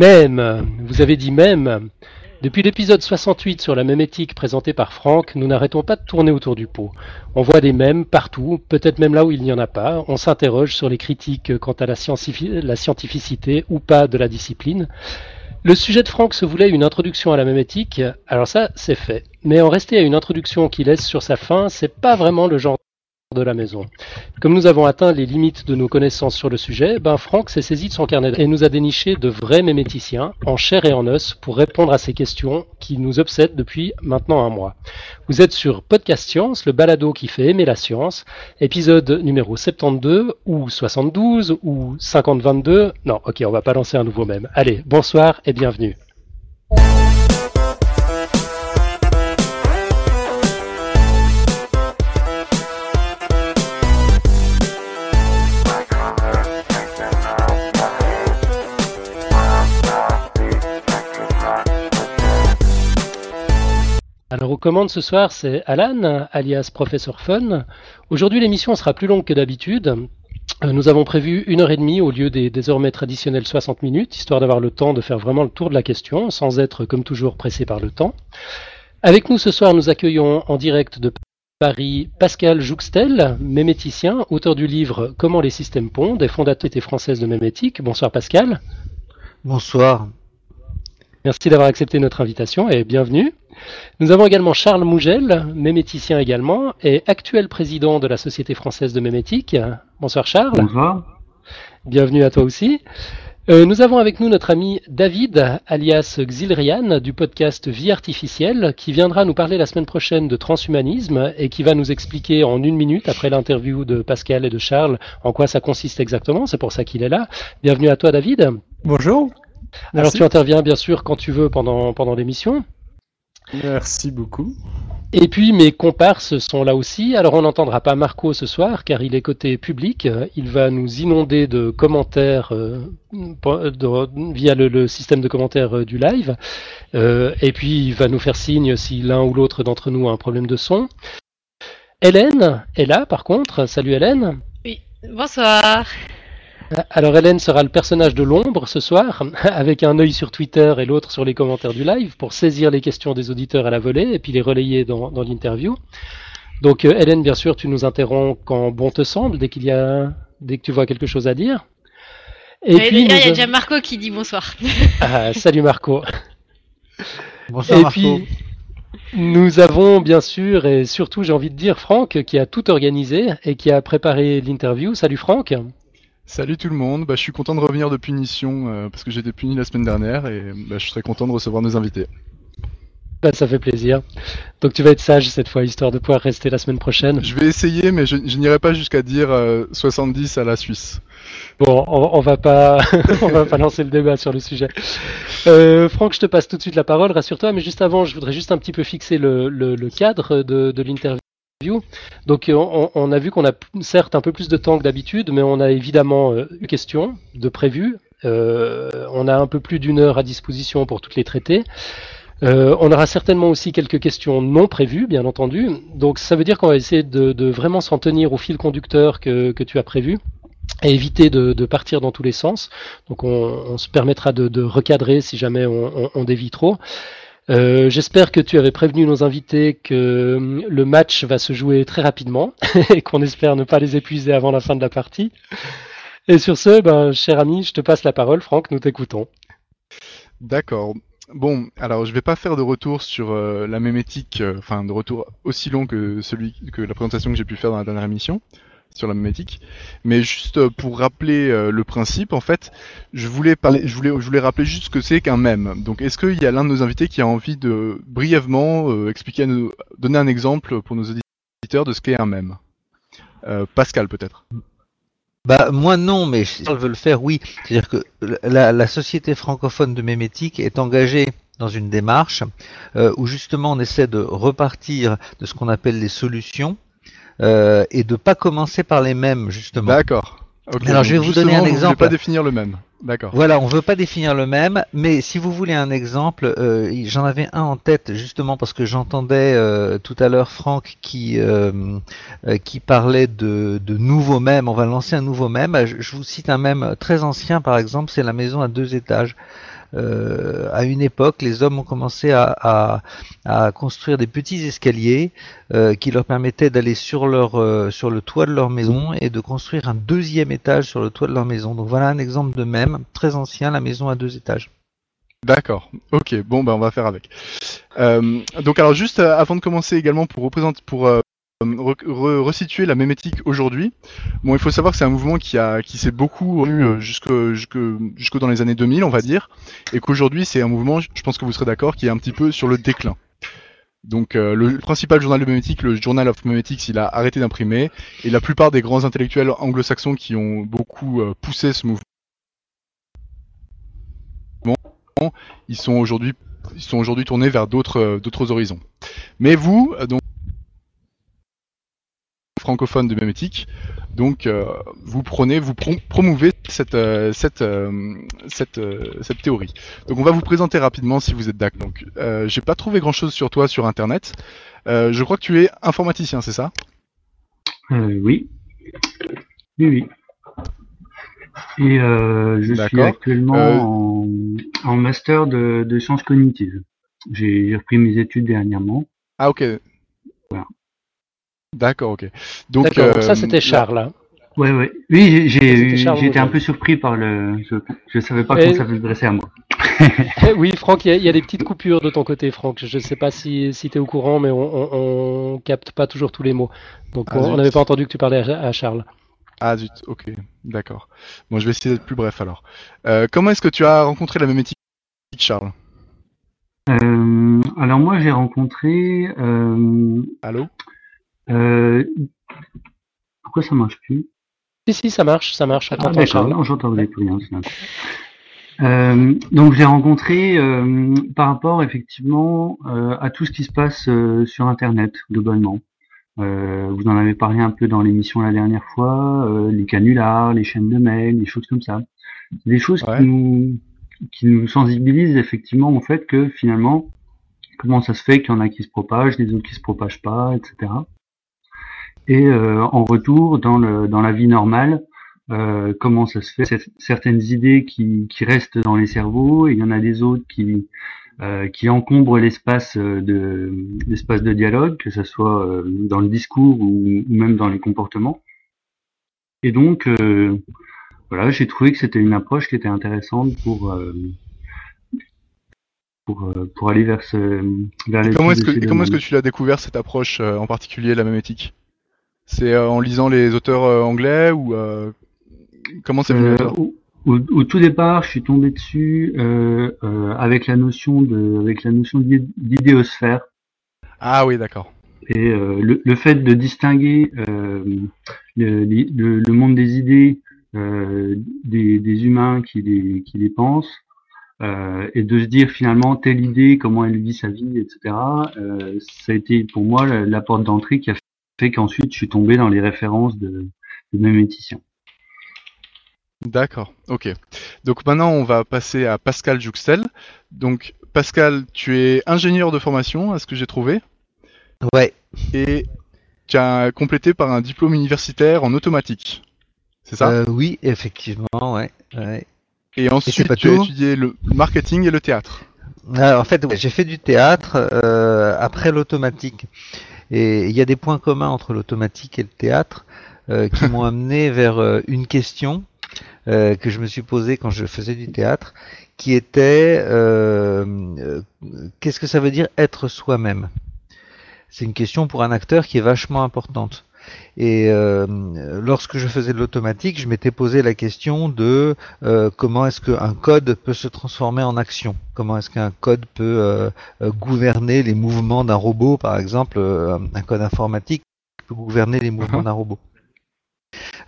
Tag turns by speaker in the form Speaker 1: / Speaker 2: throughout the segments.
Speaker 1: Même, vous avez dit même. Depuis l'épisode 68 sur la mémétique présenté par Franck, nous n'arrêtons pas de tourner autour du pot. On voit des mèmes partout, peut-être même là où il n'y en a pas. On s'interroge sur les critiques quant à la, la scientificité ou pas de la discipline. Le sujet de Franck se voulait une introduction à la mémétique, alors ça, c'est fait. Mais en rester à une introduction qui laisse sur sa fin, c'est pas vraiment le genre de la maison. Comme nous avons atteint les limites de nos connaissances sur le sujet, ben Franck s'est saisi de son carnet et nous a déniché de vrais méméticiens, en chair et en os, pour répondre à ces questions qui nous obsèdent depuis maintenant un mois. Vous êtes sur Podcast Science, le balado qui fait aimer la science, épisode numéro 72 ou 72 ou 5022. Non, ok, on va pas lancer un nouveau même. Allez, bonsoir et bienvenue. Alors aux commandes ce soir, c'est Alan, alias Professeur Fun. Aujourd'hui, l'émission sera plus longue que d'habitude. Euh, nous avons prévu une heure et demie au lieu des désormais traditionnels 60 minutes, histoire d'avoir le temps de faire vraiment le tour de la question, sans être comme toujours pressé par le temps. Avec nous ce soir, nous accueillons en direct de Paris Pascal Jouxtel, méméticien, auteur du livre Comment les systèmes pondent et fondateur française de mémétique. Bonsoir Pascal.
Speaker 2: Bonsoir.
Speaker 1: Merci d'avoir accepté notre invitation et bienvenue. Nous avons également Charles Mougel, méméticien également, et actuel président de la Société française de mémétique. Bonsoir Charles.
Speaker 3: Bonsoir.
Speaker 1: Bienvenue à toi aussi. Euh, nous avons avec nous notre ami David, alias Xilrian, du podcast Vie artificielle, qui viendra nous parler la semaine prochaine de transhumanisme et qui va nous expliquer en une minute, après l'interview de Pascal et de Charles, en quoi ça consiste exactement. C'est pour ça qu'il est là. Bienvenue à toi David.
Speaker 4: Bonjour.
Speaker 1: Alors tu interviens bien sûr quand tu veux pendant, pendant l'émission.
Speaker 4: Merci beaucoup.
Speaker 1: Et puis mes comparses sont là aussi. Alors on n'entendra pas Marco ce soir car il est côté public. Il va nous inonder de commentaires euh, via le, système de commentaires euh, du live. Euh, et puis il va nous faire signe si l'un ou l'autre d'entre nous a un problème de son. Hélène est là par contre. Salut Hélène.
Speaker 5: Oui, bonsoir.
Speaker 1: Alors Hélène sera le personnage de l'ombre ce soir, avec un œil sur Twitter et l'autre sur les commentaires du live, pour saisir les questions des auditeurs à la volée et puis les relayer dans, l'interview. Donc euh, Hélène, bien sûr, tu nous interromps quand bon te semble, dès qu'il y a, dès que tu vois quelque chose à dire.
Speaker 5: Et puis, il y a déjà Marco qui dit bonsoir.
Speaker 1: Ah, salut Marco.
Speaker 2: Bonsoir et Marco. Puis,
Speaker 1: nous avons bien sûr et surtout j'ai envie de dire Franck qui a tout organisé et qui a préparé l'interview. Salut Franck.
Speaker 4: Salut tout le monde, bah, je suis content de revenir de punition euh, parce que j'ai été puni la semaine dernière et bah, je serais content de recevoir nos invités.
Speaker 1: Bah, ça fait plaisir. Donc tu vas être sage cette fois, histoire de pouvoir rester la semaine prochaine.
Speaker 4: Je vais essayer, mais je, n'irai pas jusqu'à dire 70 euh, à la Suisse.
Speaker 1: Bon, on, va pas, on va pas lancer le débat sur le sujet. Euh, Franck, je te passe tout de suite la parole, rassure-toi. Mais juste avant, je voudrais juste un petit peu fixer le, le, cadre de, de l'interview. Donc on, a vu qu'on a certes un peu plus de temps que d'habitude, mais on a évidemment euh, eu question de prévu. Euh, on a un peu plus d'une heure à disposition pour toutes les traiter. Euh, on aura certainement aussi quelques questions non prévues, bien entendu. Donc ça veut dire qu'on va essayer de, vraiment s'en tenir au fil conducteur que, tu as prévu et éviter de, partir dans tous les sens. Donc on, se permettra de, recadrer si jamais on dévie trop. Euh, j'espère que tu avais prévenu nos invités que euh, le match va se jouer très rapidement et qu'on espère ne pas les épuiser avant la fin de la partie. Et sur ce, ben, cher ami, je te passe la parole. Franck, nous t'écoutons.
Speaker 4: D'accord. Bon, alors je vais pas faire de retour sur euh, la mémétique, enfin de retour aussi long que celui que la présentation que j'ai pu faire dans la dernière émission sur la mémétique. Mais juste euh, pour rappeler euh, le principe, en fait, je voulais parler, je voulais, je voulais rappeler juste ce que c'est qu'un mème. Donc, est-ce qu'il y a l'un de nos invités qui a envie de brièvement euh, expliquer, donner un exemple pour nos auditeurs de ce qu'est un mème? Pascal, peut-être.
Speaker 2: Bah moi non, mais Charles veut le faire, oui. C'est-à-dire que la, la, société francophone de mémétique est engagée dans une démarche où justement on essaie de repartir de ce qu'on appelle les solutions euh, et de pas commencer par les mêmes justement.
Speaker 4: D'accord.
Speaker 2: Alors je vais vous donner un exemple.
Speaker 4: On ne pas définir le même. D'accord.
Speaker 2: Voilà, on veut pas définir le même, mais si vous voulez un exemple, euh, j'en avais un en tête justement parce que j'entendais euh, tout à l'heure Franck qui euh, qui parlait de, de nouveaux mèmes. On va lancer un nouveau mème. Je, je vous cite un mème très ancien par exemple, c'est la maison à deux étages. Euh, à une époque, les hommes ont commencé à, à, construire des petits escaliers euh, qui leur permettaient d'aller sur leur sur le toit de leur maison et de construire un deuxième étage sur le toit de leur maison. Donc voilà un exemple de même très ancien, la maison à deux étages.
Speaker 4: D'accord. Ok. Bon, ben on va faire avec. donc alors juste avant de commencer également pour représenter pour re resituer la mémétique aujourd'hui. Bon, il faut savoir que c'est un mouvement qui a qui s'est beaucoup eu euh, jusque, jusque dans les années 2000, on va dire, et qu'aujourd'hui c'est un mouvement, je pense que vous serez d'accord, qui est un petit peu sur le déclin. Donc euh, le principal journal de mémétique, le Journal of Memetics, il a arrêté d'imprimer, et la plupart des grands intellectuels anglo-saxons qui ont beaucoup euh, poussé ce mouvement, ils sont aujourd'hui ils sont aujourd'hui tournés vers d'autres d'autres horizons. Mais vous, donc francophone de mémétique. Donc, euh, vous prenez, vous promouvez cette euh, cette euh, cette, cette théorie. Donc, on va vous présenter rapidement si vous êtes d'accord. Donc, j'ai pas trouvé grand chose sur toi sur Internet. je crois que tu es informaticien, c'est ça?
Speaker 3: Oui. Oui, oui. Et je suis actuellement en, master de, de sciences cognitives. J'ai repris mes études dernièrement.
Speaker 4: Ah ok. Voilà. D'accord, ok.
Speaker 1: Donc euh, ça c'était Charles. Hein.
Speaker 3: Ouais, ouais. Oui, j'ai été un peu surpris par le. Je, je savais pas comment ça s'adressait à moi.
Speaker 1: Eh oui, Franck, il y, a des petites coupures de ton côté, Franck. Je ne sais pas si, si tu es au courant, mais on, on, capte pas toujours tous les mots. Donc ah, on n'avait pas entendu que tu parlais à, Charles.
Speaker 4: Ah zut, ok, d'accord. Bon, je vais essayer d'être plus bref alors. Euh, comment est-ce que tu as rencontré la même éthique, Charles?
Speaker 3: Euh, Alors moi, j'ai rencontré.
Speaker 4: Allô?
Speaker 3: Euh, pourquoi ça marche plus?
Speaker 1: Si, si, ça marche, ça marche.
Speaker 3: Ah, d'accord, non, j'entendais plus rien. Euh, donc j'ai rencontré euh, par rapport effectivement euh, à tout ce qui se passe euh, sur Internet globalement. Euh, vous en avez parlé un peu dans l'émission la dernière fois, les canulars, les chaînes de mails, des choses comme ça. Des choses qui, nous, qui nous sensibilisent effectivement au fait que finalement, comment ça se fait qu'il y en a qui se propagent, des autres qui se propagent pas, etc. Et euh, en retour, dans, le, dans la vie normale, euh, comment ça se fait? Certaines idées qui, qui restent dans les cerveaux, et il y en a des autres qui, euh, qui encombrent l'espace de l'espace de dialogue, que ce soit dans le discours ou, même dans les comportements. Et donc, voilà, j'ai trouvé que c'était une approche qui était intéressante pour pour, pour aller vers ce vers
Speaker 4: Comment est-ce que comment est-ce que tu l'as découvert cette approche en particulier la mémétique c'est euh, en lisant les auteurs euh, anglais ou euh, comment c'est venu
Speaker 3: au, au, tout départ, je suis tombé dessus avec la notion de avec la notion d'idéosphère.
Speaker 4: Ah oui, d'accord.
Speaker 3: Et le, le, fait de distinguer le, le, monde des idées des, des, humains qui les, qui les pensent, et de se dire finalement telle idée, comment elle vit sa vie, etc. Ça a été pour moi la, la porte d'entrée qui a fait qu'ensuite je suis tombé dans les références de, de méméticiens.
Speaker 4: D'accord, ok. Donc maintenant on va passer à Pascal Juxtel. Donc Pascal, tu es ingénieur de formation, à ce que j'ai trouvé.
Speaker 2: Ouais.
Speaker 4: Et tu as complété par un diplôme universitaire en automatique. C'est ça?
Speaker 2: Euh, Oui, effectivement, ouais.
Speaker 4: Et ensuite tu as étudié le marketing et le théâtre.
Speaker 2: en fait, j'ai fait du théâtre euh, après l'automatique. Et il y a des points communs entre l'automatique et le théâtre euh, qui m'ont amené vers euh, une question euh, que je me suis posée quand je faisais du théâtre, qui était qu'est-ce que ça veut dire être soi-même? C'est une question pour un acteur qui est vachement importante. Et euh, lorsque je faisais de l'automatique, je m'étais posé la question de euh, comment est-ce qu'un code peut se transformer en action? Comment est-ce qu'un code peut euh, gouverner les mouvements d'un robot, par exemple, un code informatique peut gouverner les mouvements uh-huh. d'un robot?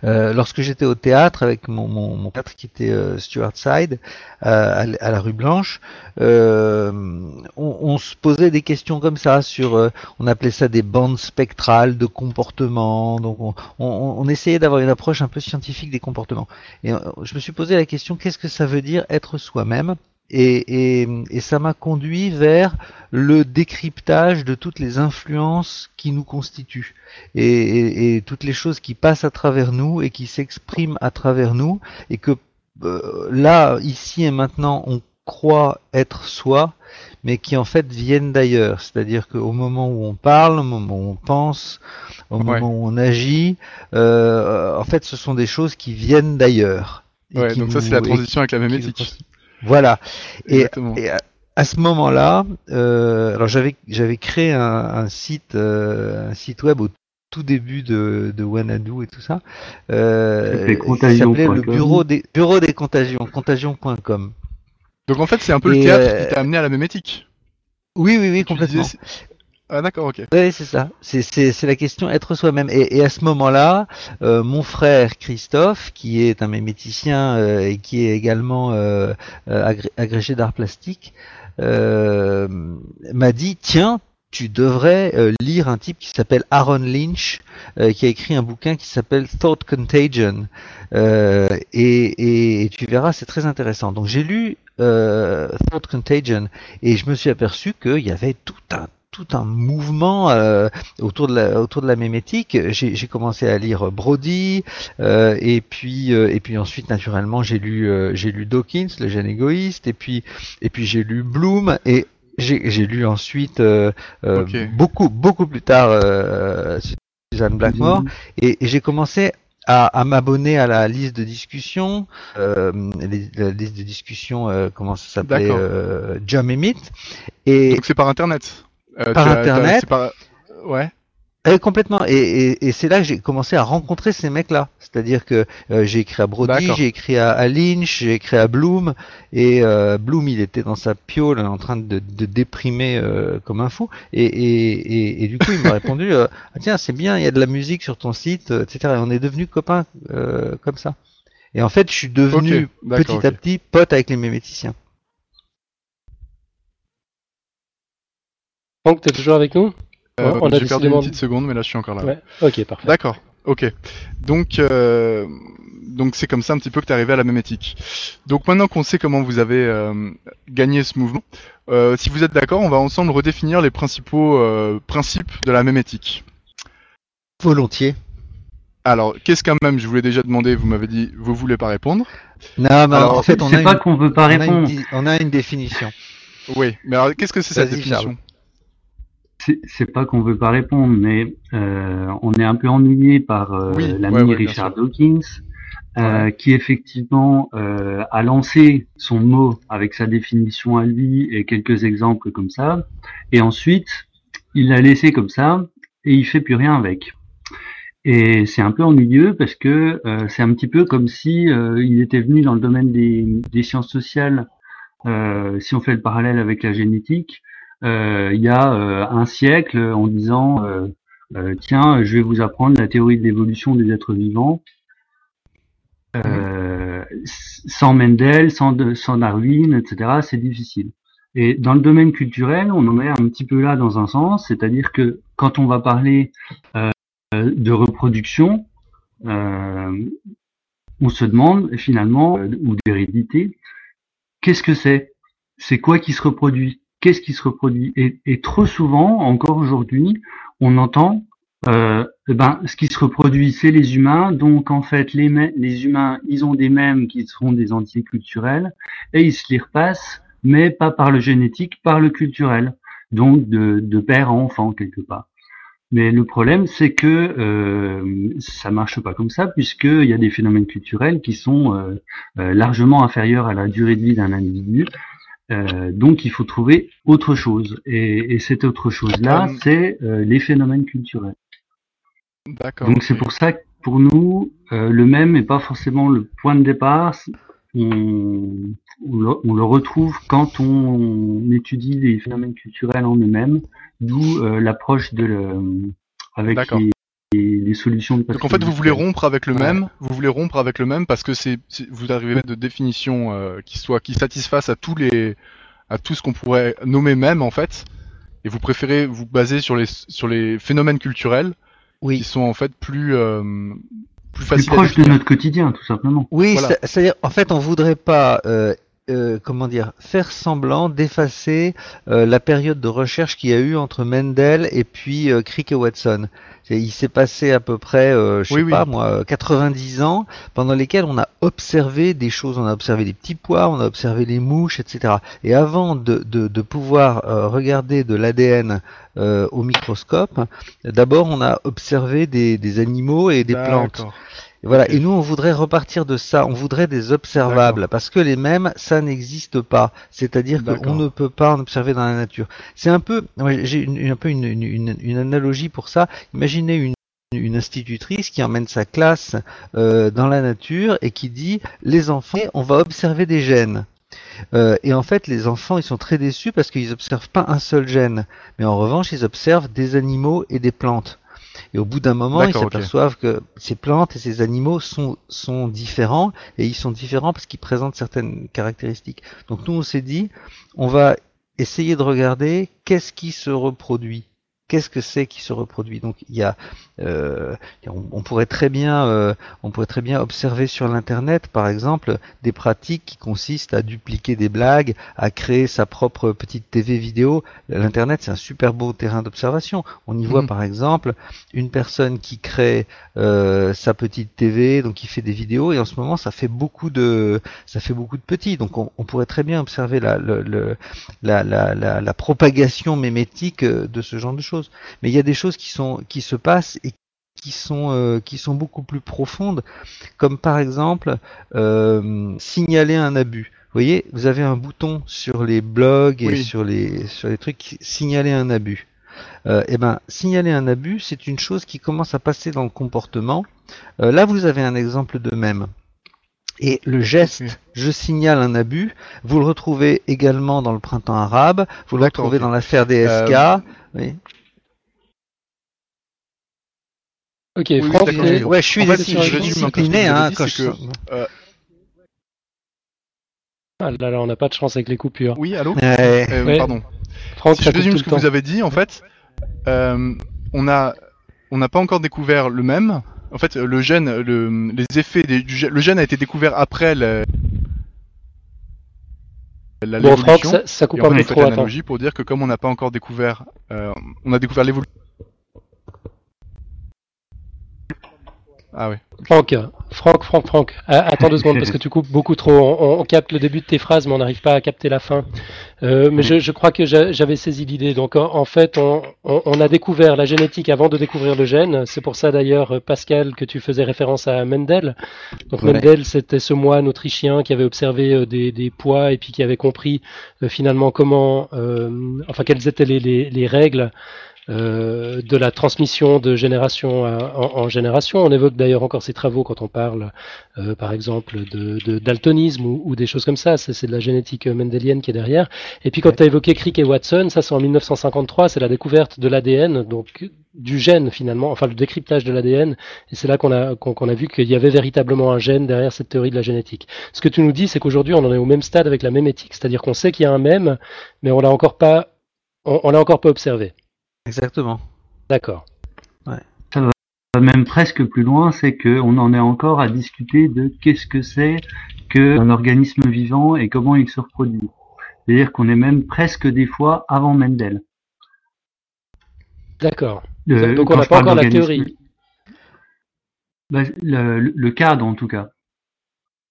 Speaker 2: Euh, lorsque j'étais au théâtre avec mon, mon, théâtre qui était euh, Stuart Side euh, à, la rue Blanche, on, se posait des questions comme ça sur, on appelait ça des bandes spectrales de comportement. Donc on, on, on essayait d'avoir une approche un peu scientifique des comportements. Et je me suis posé la question qu'est-ce que ça veut dire être soi-même? Et, et, ça m'a conduit vers le décryptage de toutes les influences qui nous constituent et, et toutes les choses qui passent à travers nous et qui s'expriment à travers nous et que euh, là, ici et maintenant, on croit être soi, mais qui en fait viennent d'ailleurs. C'est-à-dire qu'au moment où on parle, au moment où on pense, au moment où on agit, euh, en fait, ce sont des choses qui viennent d'ailleurs.
Speaker 4: Ouais, donc ça c'est la transition avec la mémétique.
Speaker 2: Voilà. Et, à, ce moment-là, euh, alors j'avais j'avais créé un, un site un site web au tout début de, de Wanadu et tout ça. Euh, il s'appelait le bureau des, bureau des contagions, contagion.com.
Speaker 4: Donc en fait, c'est un peu le théâtre qui t'a amené à la mémétique.
Speaker 2: Oui, oui, oui, complètement.
Speaker 4: Ah d'accord, ok.
Speaker 2: Oui, c'est ça. C'est la question être soi-même. Et, et, à ce moment-là, euh, mon frère Christophe, qui est un méméticien euh, et qui est également euh, agrégé d'art plastique, m'a dit tiens, tu devrais euh, lire un type qui s'appelle Aaron Lynch, euh, qui a écrit un bouquin qui s'appelle Thought Contagion. Euh, et, et, tu verras, c'est très intéressant. Donc j'ai lu Thought Contagion et je me suis aperçu qu'il y avait tout un tout un mouvement autour de la autour de la mémétique. J'ai commencé à lire Brody et puis et puis ensuite naturellement j'ai lu j'ai lu Dawkins, le gène égoïste et puis et puis j'ai lu Bloom et j'ai lu ensuite euh, euh, beaucoup beaucoup plus tard euh, Suzanne Blackmore et, j'ai commencé à, à m'abonner à la liste de discussion, la liste de discussion, comment ça s'appelait, euh, Jam
Speaker 4: Et donc c'est par internet.
Speaker 2: Par internet.
Speaker 4: Ouais.
Speaker 2: Euh, complètement. Et, et, c'est là que j'ai commencé à rencontrer ces mecs-là. C'est-à-dire que euh, j'ai écrit à Brody, j'ai écrit à, Lynch, j'ai écrit à Bloom. Et euh, Bloom, il était dans sa piole en train de, de déprimer euh, comme un fou. Et, et, et, du coup, il m'a répondu ah, Tiens, c'est bien, il y a de la musique sur ton site, etc. Et on est devenus copains comme ça. Et en fait, je suis devenu petit à petit pote avec les méméticiens.
Speaker 1: Franck, t'es toujours avec nous?
Speaker 4: Euh, on a J'ai perdu une petite seconde, mais là je suis encore là.
Speaker 1: Ouais. Ok, parfait.
Speaker 4: D'accord. Ok. Donc, euh, donc c'est comme ça un petit peu que tu es arrivé à la mémétique. Donc maintenant qu'on sait comment vous avez euh, gagné ce mouvement, euh, si vous êtes d'accord, on va ensemble redéfinir les principaux euh, principes de la mémétique.
Speaker 2: Volontiers.
Speaker 4: Alors, qu'est-ce quand même Je voulais déjà demander. Vous m'avez dit, vous voulez pas répondre.
Speaker 2: Non, mais en fait, on
Speaker 3: a pas qu'on veut pas répondre.
Speaker 2: On a, une... définition.
Speaker 4: Oui, mais alors, qu'est-ce que c'est cette définition?
Speaker 3: C'est pas qu'on veut pas répondre, mais euh, on est un peu ennuyé par euh, l'ami Richard Dawkins, euh, qui effectivement a lancé son mot avec sa définition à lui et quelques exemples comme ça, et ensuite il l'a laissé comme ça et il fait plus rien avec. Et c'est un peu ennuyeux parce que c'est un petit peu comme si il était venu dans le domaine des, des sciences sociales. si on fait le parallèle avec la génétique, il y a euh, un siècle en disant euh, tiens, je vais vous apprendre la théorie de l'évolution des êtres vivants. sans Mendel, sans, sans Darwin, etc., c'est difficile. Et dans le domaine culturel, on en est un petit peu là dans un sens, c'est-à-dire que quand on va parler euh, de reproduction, euh, on se demande finalement, ou d'hérédité, qu'est-ce que c'est? C'est quoi qui se reproduit? Qu'est-ce qui se reproduit et, trop souvent, encore aujourd'hui, on entend euh, eh ben, ce qui se reproduit, c'est les humains. Donc, en fait, les, les humains, ils ont des mêmes qui seront des entiers culturels et ils se les repassent, mais pas par le génétique, par le culturel. Donc, de, de père à enfant, quelque part. Mais le problème, c'est que euh, ça marche pas comme ça, puisqu'il y a des phénomènes culturels qui sont euh, euh, largement inférieurs à la durée de vie d'un individu. Euh, donc il faut trouver autre chose. Et, et cette autre chose-là, euh, c'est euh, les phénomènes culturels.
Speaker 4: D'accord.
Speaker 3: Donc c'est pour ça que pour nous, le même n'est pas forcément le point de départ. On, on, le, retrouve quand on, étudie les phénomènes culturels en eux-mêmes, d'où l'approche de le, avec les, les solutions de
Speaker 4: Donc en fait, vous voulez rompre avec le même, vous voulez rompre avec le même parce que c'est vous arrivez à mettre de définition euh, qui soit qui satisfasse à tous les à tout ce qu'on pourrait nommer même en fait, et vous préférez vous baser sur les sur les phénomènes culturels
Speaker 2: oui.
Speaker 4: qui sont en fait plus euh, plus,
Speaker 3: plus proches de notre quotidien tout simplement.
Speaker 2: Oui, c'est-à-dire en fait on voudrait pas euh, euh, comment dire, faire semblant d'effacer euh, la période de recherche qu'il y a eu entre Mendel et puis euh, Crick et Watson. Il s'est passé à peu près, je sais pas moi, 90 ans pendant lesquels on a observé des choses, on a observé des petits pois, on a observé les mouches, etc. Et avant de, de, de pouvoir regarder de l'ADN au microscope, d'abord on a observé des, des animaux et des plantes. Et voilà. Et nous, on voudrait repartir de ça. On voudrait des observables parce que les mêmes, ça n'existe pas. C'est-à-dire qu'on ne peut pas en observer dans la nature. C'est un peu, j'ai un peu une, une, une, analogie pour ça. Imaginez une une institutrice qui emmène sa classe euh, dans la nature et qui dit les enfants on va observer des gènes euh, et en fait les enfants ils sont très déçus parce qu'ils observent pas un seul gène mais en revanche ils observent des animaux et des plantes et au bout d'un moment, ils s'aperçoivent que ces plantes et ces animaux sont, sont différents, et ils sont différents parce qu'ils présentent certaines caractéristiques. Donc nous, on s'est dit, on va essayer de regarder qu'est-ce qui se reproduit qu'est-ce que c'est qui se reproduit? Donc il y a, euh, on, pourrait très bien, euh, on pourrait très bien observer sur l'internet, par exemple, des pratiques qui consistent à dupliquer des blagues, à créer sa propre petite TV vidéo. L'internet c'est un super beau terrain d'observation. On y voit mhm. par exemple une personne qui crée euh, sa petite TV, donc qui fait des vidéos, et en ce moment ça fait beaucoup de, ça fait beaucoup de petits. Donc on, pourrait très bien observer la, la, la, la propagation mémétique de ce genre de choses. Mais il y a des choses qui sont qui se passent et qui sont euh, qui sont beaucoup plus profondes, comme par exemple euh, signaler un abus. Vous voyez, vous avez un bouton sur les blogs et sur les sur les trucs signaler un abus. Euh, eh ben, signaler un abus, c'est une chose qui commence à passer dans le comportement. là, vous avez un exemple de même. Et le geste, je signale un abus, vous le retrouvez également dans le printemps arabe, vous le retrouvez dans l'affaire DSK. Oui.
Speaker 1: Ok, Franck,
Speaker 2: ouais, je suis,
Speaker 4: en fait, je discipliné hein, quand je... Euh...
Speaker 1: Ah là là, on n'a pas de chance avec les coupures.
Speaker 4: Oui, allô euh, Pardon. Franck, si je résume ce que vous avez dit, en fait, euh, on a, on n'a pas encore découvert le même. En fait, le gène, le, les effets du gène, le gène a été découvert après le,
Speaker 1: la bon, Franck, ça, ça coupe un peu trop.
Speaker 4: analogie pour dire que comme on n'a pas encore découvert, euh, on a découvert l'évolution Ah oui.
Speaker 1: Franck, Franck, Franck, Franck, attends deux secondes parce que tu coupes beaucoup trop. On, capte le début de tes phrases, mais on n'arrive pas à capter la fin. Euh, mais je, je, crois que j'avais saisi l'idée. Donc en, fait, on, on, a découvert la génétique avant de découvrir le gène. C'est pour ça d'ailleurs, Pascal, que tu faisais référence à Mendel. Donc Mendel, c'était ce moine autrichien qui avait observé euh, des, des poids et puis qui avait compris euh, finalement comment, euh, enfin quelles étaient les, les, les règles euh, de la transmission de génération en, génération. On évoque d'ailleurs encore ces travaux quand on parle, euh, par exemple, de, daltonisme ou, des choses comme ça. C'est de la génétique mendélienne qui est derrière. Et puis quand tu as évoqué Crick et Watson, ça c'est en 1953, c'est la découverte de l'ADN, donc du gène finalement, enfin le décryptage de l'ADN. Et c'est là qu'on a, qu'on a vu qu'il y avait véritablement un gène derrière cette théorie de la génétique. Ce que tu nous dis, c'est qu'aujourd'hui on en est au même stade avec la même éthique, c'est-à-dire qu'on sait qu'il y a un même, mais on l'a encore pas, on l'a encore pas observé.
Speaker 2: Exactement.
Speaker 1: D'accord.
Speaker 3: Ça va même presque plus loin, c'est qu'on en est encore à discuter de qu'est-ce que c'est qu'un organisme vivant et comment il se reproduit. C'est-à-dire qu'on est même presque des fois avant Mendel.
Speaker 1: D'accord. Donc on n'a pas encore la théorie.
Speaker 3: Bah, le, cadre en tout cas.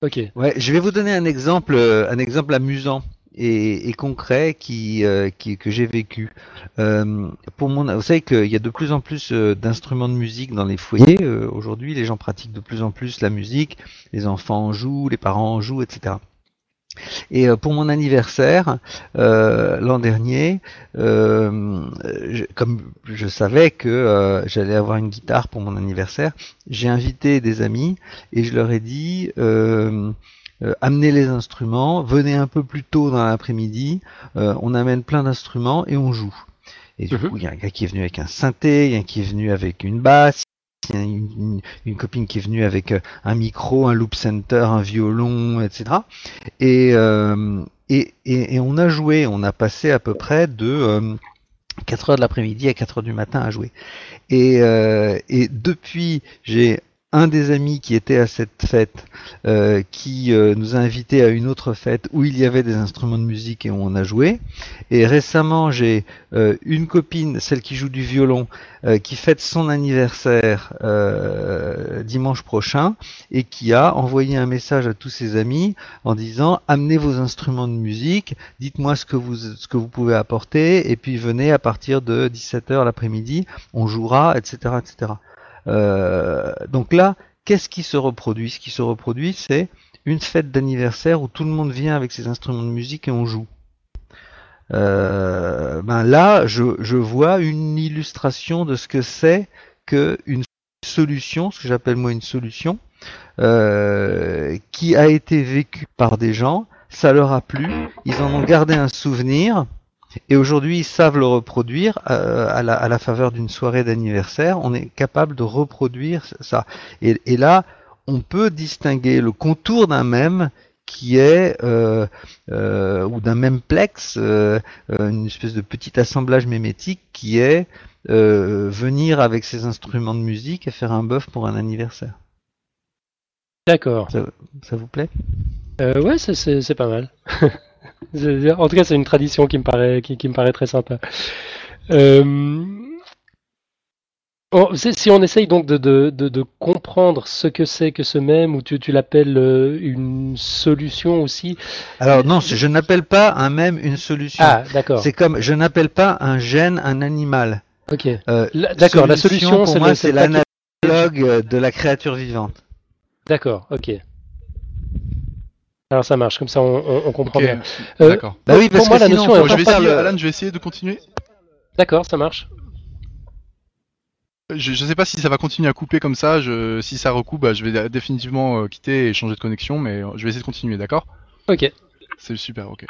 Speaker 2: Ok. Ouais, je vais vous donner un exemple, un exemple amusant et, concret qui, euh, qui que j'ai vécu. Euh, pour mon, vous savez qu'il y a de plus en plus euh, d'instruments de musique dans les foyers. Aujourd'hui, les gens pratiquent de plus en plus la musique. Les enfants en jouent, les parents en jouent, etc. Et pour mon anniversaire l'an dernier, comme je savais que j'allais avoir une guitare pour mon anniversaire, j'ai invité des amis et je leur ai dit euh, amenez les instruments, venez un peu plus tôt dans l'après-midi, euh, on amène plein d'instruments et on joue. Et du mhm. coup, il y a un gars qui est venu avec un synthé, il y a un qui est venu avec une basse, il y a une, copine qui est venue avec euh, un micro, un loop center, un violon, etc. Et, et, et, on a joué, on a passé à peu près de 4 heures de l'après-midi à 4 heures du matin à jouer. Et, et depuis, j'ai un des amis qui était à cette fête, euh, qui euh, nous a invités à une autre fête où il y avait des instruments de musique et où on a joué. Et récemment, j'ai euh, une copine, celle qui joue du violon, qui fête son anniversaire dimanche prochain et qui a envoyé un message à tous ses amis en disant amenez vos instruments de musique, dites-moi ce que vous ce que vous pouvez apporter et puis venez à partir de 17h l'après-midi, on jouera, etc., etc. Euh, donc là, qu'est-ce qui se reproduit? Ce qui se reproduit, c'est une fête d'anniversaire où tout le monde vient avec ses instruments de musique et on joue. Euh, ben là, je, vois une illustration de ce que c'est qu'une solution, ce que j'appelle moi une solution, euh, qui a été vécue par des gens, ça leur a plu, ils en ont gardé un souvenir, et aujourd'hui, ils savent le reproduire euh, à, la, à, la, faveur d'une soirée d'anniversaire. On est capable de reproduire ça. Et, et, là, on peut distinguer le contour d'un même qui est euh, euh, ou d'un même plex, euh, euh, une espèce de petit assemblage mémétique qui est venir avec ses instruments de musique et faire un bœuf pour un anniversaire.
Speaker 1: D'accord.
Speaker 2: Ça, ça, vous plaît?
Speaker 1: Ouais, c'est pas mal. En tout cas, c'est une tradition qui me paraît, qui, me paraît très sympa. Euh, si on essaye donc de, de, de, comprendre ce que c'est que ce même, ou tu, tu l'appelles euh, une solution aussi.
Speaker 2: Alors non, je n'appelle pas un même une solution.
Speaker 1: Ah, d'accord.
Speaker 2: C'est comme je n'appelle pas un gène un animal.
Speaker 1: Ok. Euh, d'accord. La solution,
Speaker 2: pour moi, c'est l'analogue de la créature vivante.
Speaker 1: D'accord. Ok. Alors ça marche, comme ça on, on, comprend bien.
Speaker 4: Euh, D'accord.
Speaker 2: Bah oui, parce pour moi, la notion
Speaker 4: est je vais essayer, Alan, je vais essayer de continuer.
Speaker 1: D'accord, ça marche.
Speaker 4: Je, je sais pas si ça va continuer à couper comme ça. Je, si ça recoupe, bah, je vais définitivement euh, quitter et changer de connexion, mais je vais essayer de continuer, d'accord?
Speaker 1: Ok.
Speaker 4: C'est super, ok.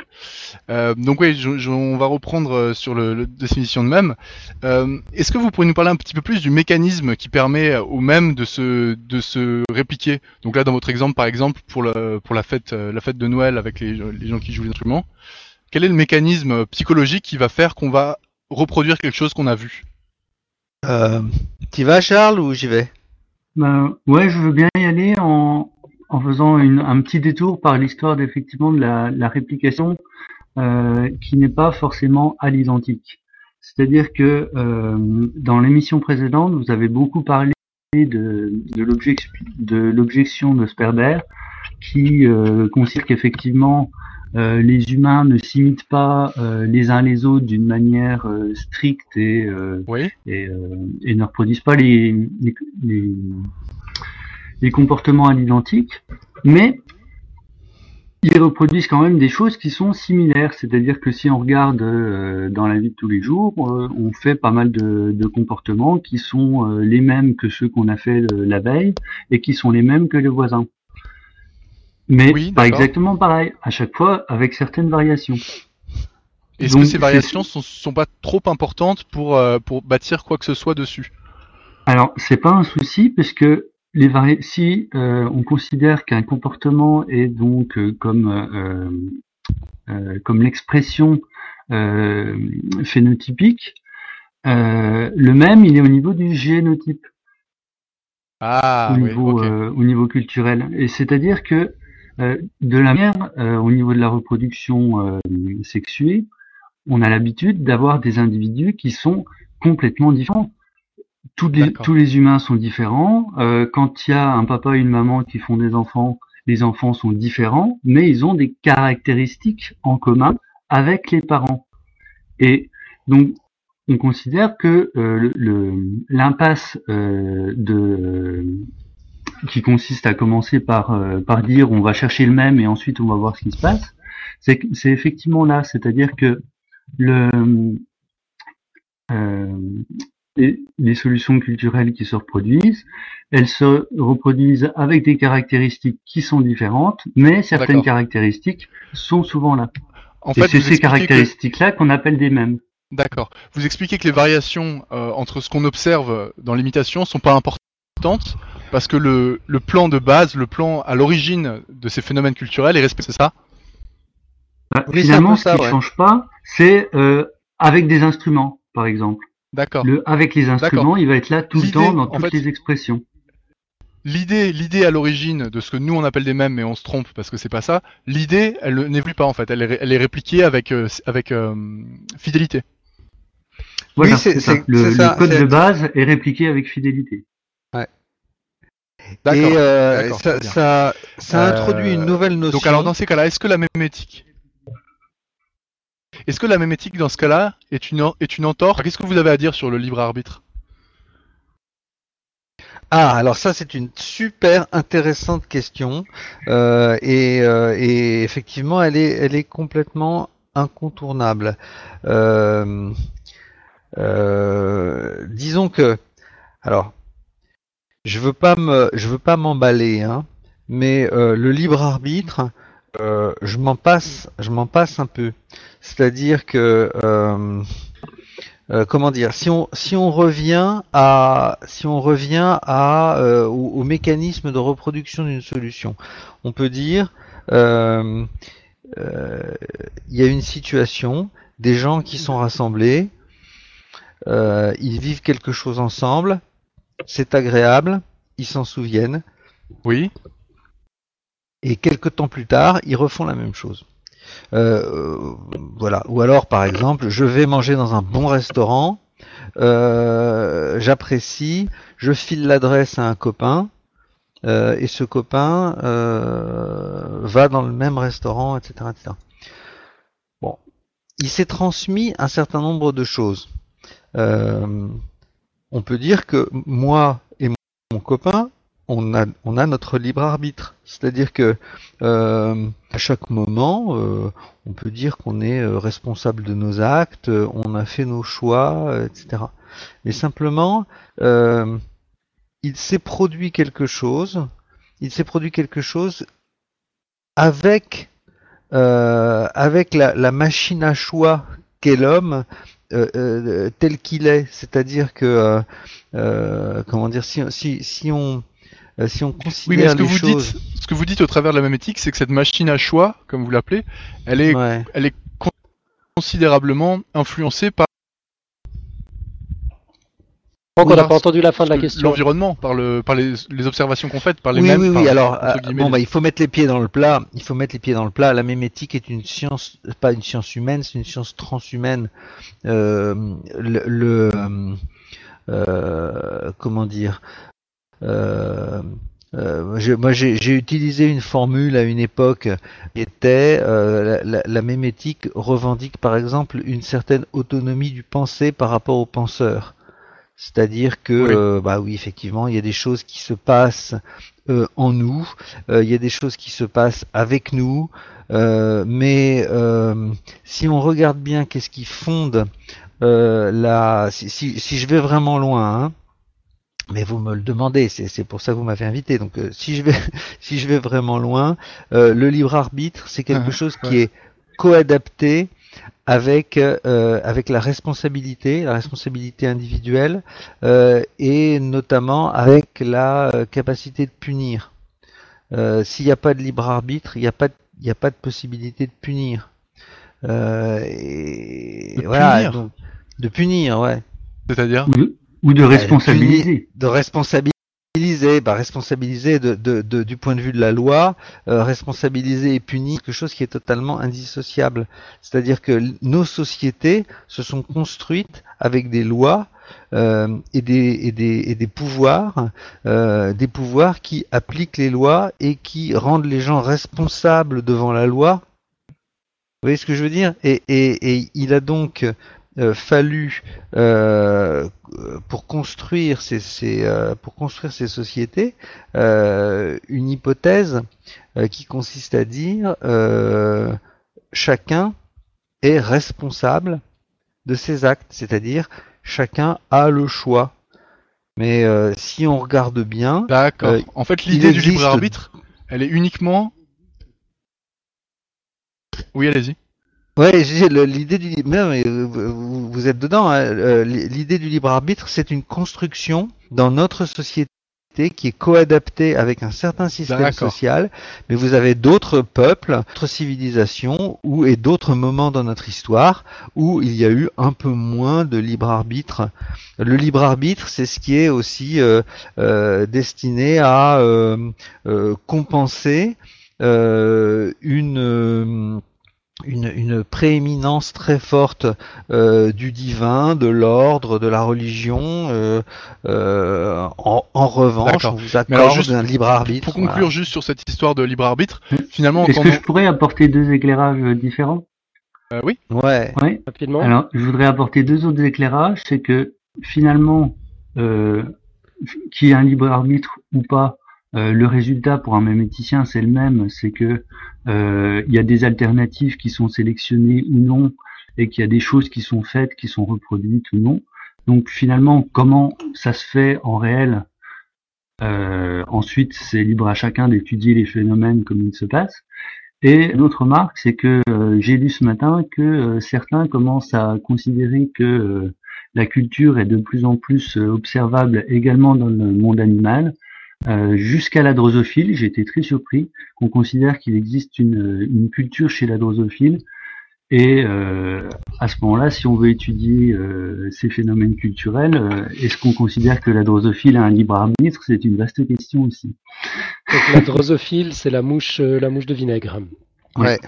Speaker 4: Euh, donc oui, on va reprendre euh, sur le, définition de même. Euh, Est-ce que vous pourriez nous parler un petit peu plus du mécanisme qui permet au même de se de se répliquer? Donc là, dans votre exemple, par exemple, pour le pour la fête euh, la fête de Noël avec les, les gens qui jouent les instruments, quel est le mécanisme psychologique qui va faire qu'on va reproduire quelque chose qu'on a vu?
Speaker 2: Euh, Tu vas, Charles, ou j'y vais?
Speaker 3: Ben, ouais, je veux bien y aller en en faisant une, un petit détour par l'histoire effectivement de la, la réplication euh, qui n'est pas forcément à l'identique. C'est-à-dire que euh, dans l'émission précédente, vous avez beaucoup parlé de, de l'objection de Sperber qui euh, considère qu'effectivement euh, les humains ne s'imitent pas les uns les autres d'une manière stricte et,
Speaker 4: oui.
Speaker 3: et, et, ne reproduisent pas les, les, les des comportements à l'identique, mais ils reproduisent quand même des choses qui sont similaires. C'est-à-dire que si on regarde euh, dans la vie de tous les jours, euh, on fait pas mal de, de comportements qui sont euh, les mêmes que ceux qu'on a fait la veille et qui sont les mêmes que les voisins. Mais pas exactement pareil, à chaque fois avec certaines variations.
Speaker 4: Est-ce que ces variations sont, sont pas trop importantes pour, pour bâtir quoi que ce soit dessus?
Speaker 3: Alors, c'est pas un souci puisque les si euh, on considère qu'un comportement est donc euh, comme euh, comme l'expression phénotypique, le même il est au niveau du génotype.
Speaker 4: Ah,
Speaker 3: au niveau au niveau culturel. Et c'est-à-dire que de la manière au niveau de la reproduction sexuée, on a l'habitude d'avoir des individus qui sont complètement différents les, tous les humains sont différents. Euh, quand il y a un papa et une maman qui font des enfants, les enfants sont différents, mais ils ont des caractéristiques en commun avec les parents. Et donc, on considère que euh, l'impasse euh, de qui consiste à commencer par euh, par dire on va chercher le même et ensuite on va voir ce qui se passe, c'est c'est effectivement là, c'est-à-dire que le euh, les, solutions culturelles qui se reproduisent, elles se reproduisent avec des caractéristiques qui sont différentes, mais certaines caractéristiques sont souvent là. En Et c'est ces caractéristiques-là qu'on appelle des mêmes.
Speaker 4: D'accord. Vous expliquez que les variations euh, entre ce qu'on observe dans l'imitation sont pas importantes parce que le, le, plan de base, le plan à l'origine de ces phénomènes culturels est respecté, c'est ça?
Speaker 3: Bah, Finalement, ce qui ne change pas, c'est euh, avec des instruments, par exemple.
Speaker 4: D'accord.
Speaker 3: Le avec les instruments, il va être là tout le temps dans toutes les expressions.
Speaker 4: l'idée, l'idée à l'origine de ce que nous on appelle des mèmes, mais on se trompe parce que c'est pas ça. L'idée, elle n'évolue pas en fait. Elle est, elle est répliquée avec euh, avec euh, fidélité.
Speaker 3: Voilà, c'est ça. Le, le code de base est répliqué avec fidélité.
Speaker 2: Ouais. Et euh, ça, ça, ça, introduit une nouvelle notion.
Speaker 4: Donc alors dans ces cas-là, est-ce que la mémétique est-ce que la mémétique dans ce cas-là est une, est entorse? Qu'est-ce que vous avez à dire sur le libre arbitre?
Speaker 2: Ah, alors ça c'est une super intéressante question. Euh, et, euh, et, effectivement elle est, complètement incontournable. Euh, disons que, alors, je veux veux pas m'emballer, hein, mais le libre arbitre, euh, je m'en passe, je m'en passe un peu. C'est-à-dire que euh, comment dire, si on, si on revient à, si on revient à, euh, au, mécanisme de reproduction d'une solution, on peut dire, euh, il y a une situation, des gens qui sont rassemblés, ils vivent quelque chose ensemble, c'est agréable, ils s'en souviennent.
Speaker 4: Oui.
Speaker 2: Et quelques temps plus tard, ils refont la même chose. Euh, voilà. Ou alors, par exemple, je vais manger dans un bon restaurant, euh, j'apprécie, je file l'adresse à un copain, euh, et ce copain va dans le même restaurant, etc., etc. Bon, il s'est transmis un certain nombre de choses. on peut dire que moi et mon copain, on a, on a notre libre arbitre. C'est-à-dire que euh, à chaque moment, euh, on peut dire qu'on est euh, responsable de nos actes, on a fait nos choix, etc. Mais simplement, il s'est produit quelque chose. Il s'est produit quelque chose avec avec la, machine à choix qu'est l'homme tel qu'il est. C'est-à-dire que comment dire si, si, si on si on considère oui, mais ce que
Speaker 4: vous
Speaker 2: choses...
Speaker 4: dites, ce que vous dites au travers de la même éthique, c'est que cette machine à choix, comme vous l'appelez, elle est, elle est considérablement influencée par.
Speaker 1: on n'a pas entendu la fin de la question.
Speaker 4: L'environnement, par, le, par les, les observations qu'on fait, par les
Speaker 2: oui,
Speaker 4: mêmes.
Speaker 2: Oui, oui, alors, euh, bon, bah, il faut mettre les pieds dans le plat. Il faut mettre les pieds dans le plat. La mémétique est une science, pas une science humaine, c'est une science transhumaine. Euh, le, le euh, comment dire euh, euh, moi, j'ai utilisé une formule à une époque qui était euh, la, la, mémétique revendique par exemple une certaine autonomie du pensée par rapport au penseur. C'est-à-dire que, bah oui, effectivement, il y a des choses qui se passent en nous, il y a des choses qui se passent avec nous, mais si on regarde bien qu'est-ce qui fonde la, si, si, si, je vais vraiment loin, hein, mais vous me le demandez, c'est pour ça que vous m'avez invité. Donc euh, si je vais si je vais vraiment loin, euh, le libre arbitre, c'est quelque chose qui est coadapté avec euh, avec la responsabilité, la responsabilité individuelle et notamment avec la capacité de punir. S'il n'y a pas de libre arbitre, il n'y a pas de, il a pas de possibilité de punir. et
Speaker 4: de
Speaker 2: voilà,
Speaker 4: punir.
Speaker 2: Donc, de punir, ouais.
Speaker 4: C'est-à-dire?
Speaker 3: Ou de responsabiliser.
Speaker 2: De responsabiliser, bah, responsabiliser de, de, de, du point de vue de la loi, euh, responsabiliser et punir quelque chose qui est totalement indissociable. C'est-à-dire que nos sociétés se sont construites avec des lois euh, et, des, et, des, et des pouvoirs, euh, des pouvoirs qui appliquent les lois et qui rendent les gens responsables devant la loi. Vous voyez ce que je veux dire? Et, et, et il a donc fallu euh, pour construire ces, ces euh, pour construire ces sociétés une hypothèse qui consiste à dire chacun est responsable de ses actes, c'est-à-dire chacun a le choix. Mais si on regarde bien,
Speaker 4: d'accord. en fait, l'idée du libre arbitre, elle est uniquement. Oui, allez-y.
Speaker 2: Ouais, l'idée du mais vous, êtes dedans. Hein, euh, l'idée du libre arbitre, c'est une construction dans notre société société qui est coadaptée avec un certain système social, mais vous avez d'autres peuples, d'autres civilisations ou et d'autres moments dans notre histoire où il y a eu un peu moins de libre arbitre. Le libre arbitre, c'est ce qui est aussi euh, euh, destiné à euh, compenser une une, prééminence très forte euh, du divin, de l'ordre, de la religion. Euh, euh, en, revanche, on vous accorde un libre arbitre.
Speaker 4: Pour conclure juste sur cette histoire de libre arbitre, finalement,
Speaker 3: est-ce que je pourrais apporter deux éclairages différents?
Speaker 4: Oui.
Speaker 2: Ouais.
Speaker 3: Rapidement. Alors, je voudrais apporter deux autres éclairages, c'est que finalement, qu'il y ait un libre arbitre ou pas, le résultat pour un méméticien c'est le même, c'est que euh, il y a des alternatives qui sont sélectionnées ou non, et qu'il y a des choses qui sont faites, qui sont reproduites ou non. Donc finalement, comment ça se fait en réel? Euh, Ensuite, c'est libre à chacun d'étudier les phénomènes comme ils se passent. Et l'autre remarque, c'est que euh, j'ai lu ce matin que certains commencent à considérer que la culture est de plus en plus observable également dans le monde animal, euh, jusqu'à la drosophile, j'ai été très surpris qu'on considère qu'il existe une, une, culture chez la drosophile. Et euh, à ce moment-là, si on veut étudier euh, ces phénomènes culturels, euh, est-ce qu'on considère que la drosophile a un libre arbitre? C'est une vaste question aussi.
Speaker 1: Donc la drosophile, c'est la mouche, euh, la mouche de vinaigre.
Speaker 2: Ouais.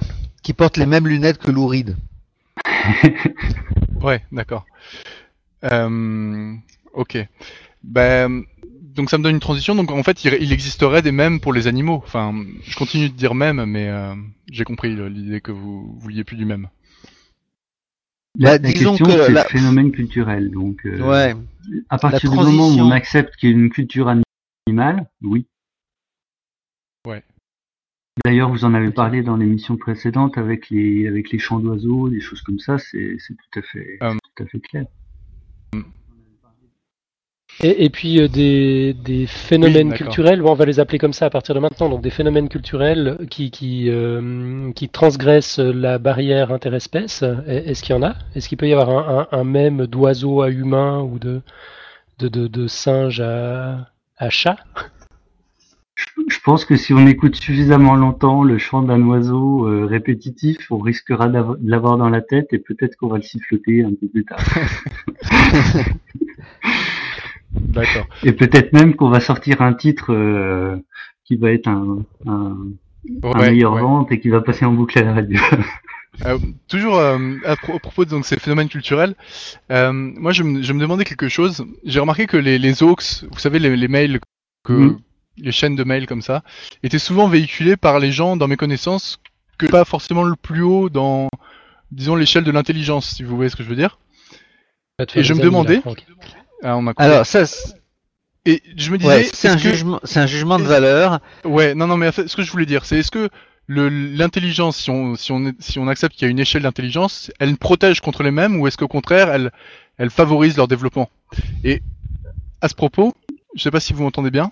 Speaker 2: Qui porte les mêmes lunettes que l'ouride.
Speaker 4: ouais, d'accord. ok. Ben, donc ça me donne une transition. Donc en fait, il, existerait des mèmes pour les animaux. Enfin, je continue de dire mèmes, mais euh, j'ai compris l'idée que vous vouliez plus du même.
Speaker 3: La, question, c'est le phénomène culturel. Donc, euh, ouais. à partir du moment où on accepte qu'il y a une culture animale, oui.
Speaker 4: Ouais.
Speaker 3: D'ailleurs, vous en avez parlé dans l'émission précédente avec les avec les chants d'oiseaux, des choses comme ça. C'est tout à fait euh, tout à fait clair.
Speaker 1: Et, puis euh, des, des, phénomènes culturels, bon, on va les appeler comme ça à partir de maintenant, donc des phénomènes culturels qui, qui, euh, qui transgressent la barrière interespèce. Est-ce qu'il y en a? Est-ce qu'il peut y avoir un, un, même d'oiseau à humain ou de, de, de, de singe à, à chat?
Speaker 3: Je pense que si on écoute suffisamment longtemps le chant d'un oiseau euh, répétitif, on risquera de l'avoir dans la tête et peut-être qu'on va le siffloter un peu plus tard.
Speaker 4: D'accord.
Speaker 3: Et peut-être même qu'on va sortir un titre euh, qui va être un, un, meilleur vente et qui va passer en boucle à la radio.
Speaker 4: Euh, toujours euh, à, propos de donc, ces phénomènes culturels, moi je me, je me, demandais quelque chose. J'ai remarqué que les, les vous savez les, les mails que mm. les chaînes de mails comme ça, étaient souvent véhiculées par les gens dans mes connaissances que pas forcément le plus haut dans disons l'échelle de l'intelligence, si vous voyez ce que je veux dire. Et je me demandais,
Speaker 2: ah, Alors ça,
Speaker 4: et je me disais,
Speaker 2: c'est un jugement, c'est un jugement de valeur.
Speaker 4: Ouais, non, non, mais ce que je voulais dire, c'est est-ce que l'intelligence, si on, si on, si on accepte qu'il y a une échelle d'intelligence, elle protège contre les mêmes ou est-ce qu'au contraire, elle, elle favorise leur développement? Et à ce propos, je sais pas si vous m'entendez bien.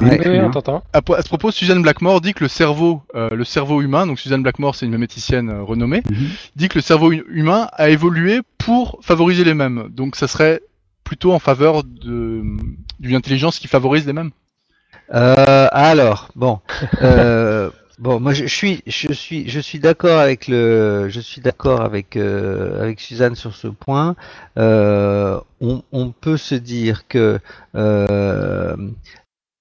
Speaker 1: Oui, on t'entend.
Speaker 4: À, ce propos, Suzanne Blackmore dit que le cerveau, euh, le cerveau humain, donc Suzanne Blackmore, c'est une méméticienne euh, renommée, mhm. dit que le cerveau humain a évolué pour favoriser les mêmes. Donc ça serait plutôt en faveur d'une intelligence qui favorise les mêmes
Speaker 2: euh, Alors, bon. Euh, bon, moi je, suis, je suis, je suis d'accord avec le, je suis d'accord avec euh, avec Suzanne sur ce point. On, on, peut se dire que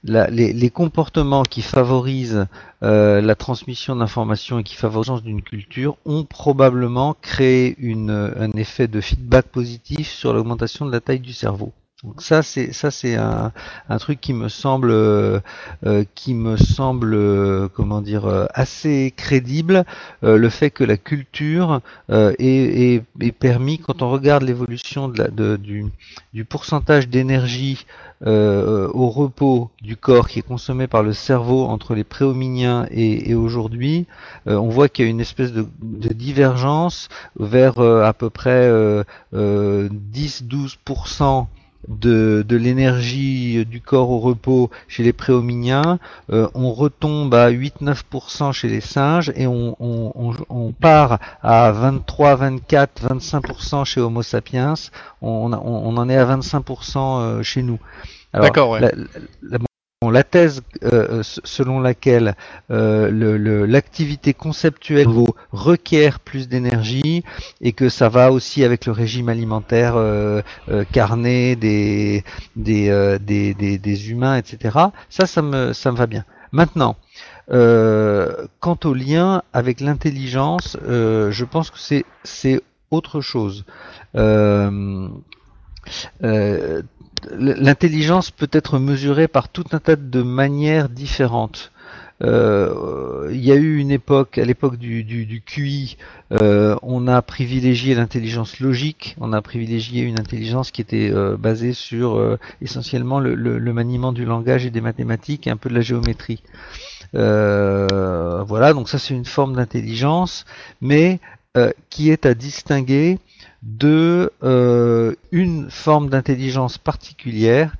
Speaker 2: les, comportements qui favorisent euh, la transmission d'informations et qui favorisent d'une culture ont probablement créé un effet de feedback positif sur l'augmentation de la taille du cerveau. Donc ça c'est ça c'est un, un, truc qui me semble euh, euh, qui me semble euh, comment dire assez crédible le fait que la culture est, est, est, permis quand on regarde l'évolution de, de du, du, pourcentage d'énergie au repos du corps qui est consommé par le cerveau entre les préhominiens et, et aujourd'hui on voit qu'il y a une espèce de, de divergence vers à peu près 10-12% de, de l'énergie du corps au repos chez les préhominiens, euh, on retombe à 8-9% chez les singes et on, on, on, part à 23, 24, 25% chez Homo sapiens. On, on, en est à 25% euh, chez nous.
Speaker 4: D'accord, ouais.
Speaker 2: la thèse euh, selon laquelle euh, l'activité conceptuelle requiert plus d'énergie et que ça va aussi avec le régime alimentaire euh, carné des des, des, des, des, humains, etc. Ça, ça me, ça me va bien. Maintenant, quant au lien avec l'intelligence, je pense que c'est c'est autre chose. Euh, l'intelligence peut être mesurée par tout un tas de manières différentes. Euh, il y a eu une époque, à l'époque du, QI, euh, on a privilégié l'intelligence logique, on a privilégié une intelligence qui était euh, basée sur essentiellement le, maniement du langage et des mathématiques et un peu de la géométrie. voilà, donc ça c'est une forme d'intelligence, mais qui est à distinguer de euh, une forme d'intelligence particulière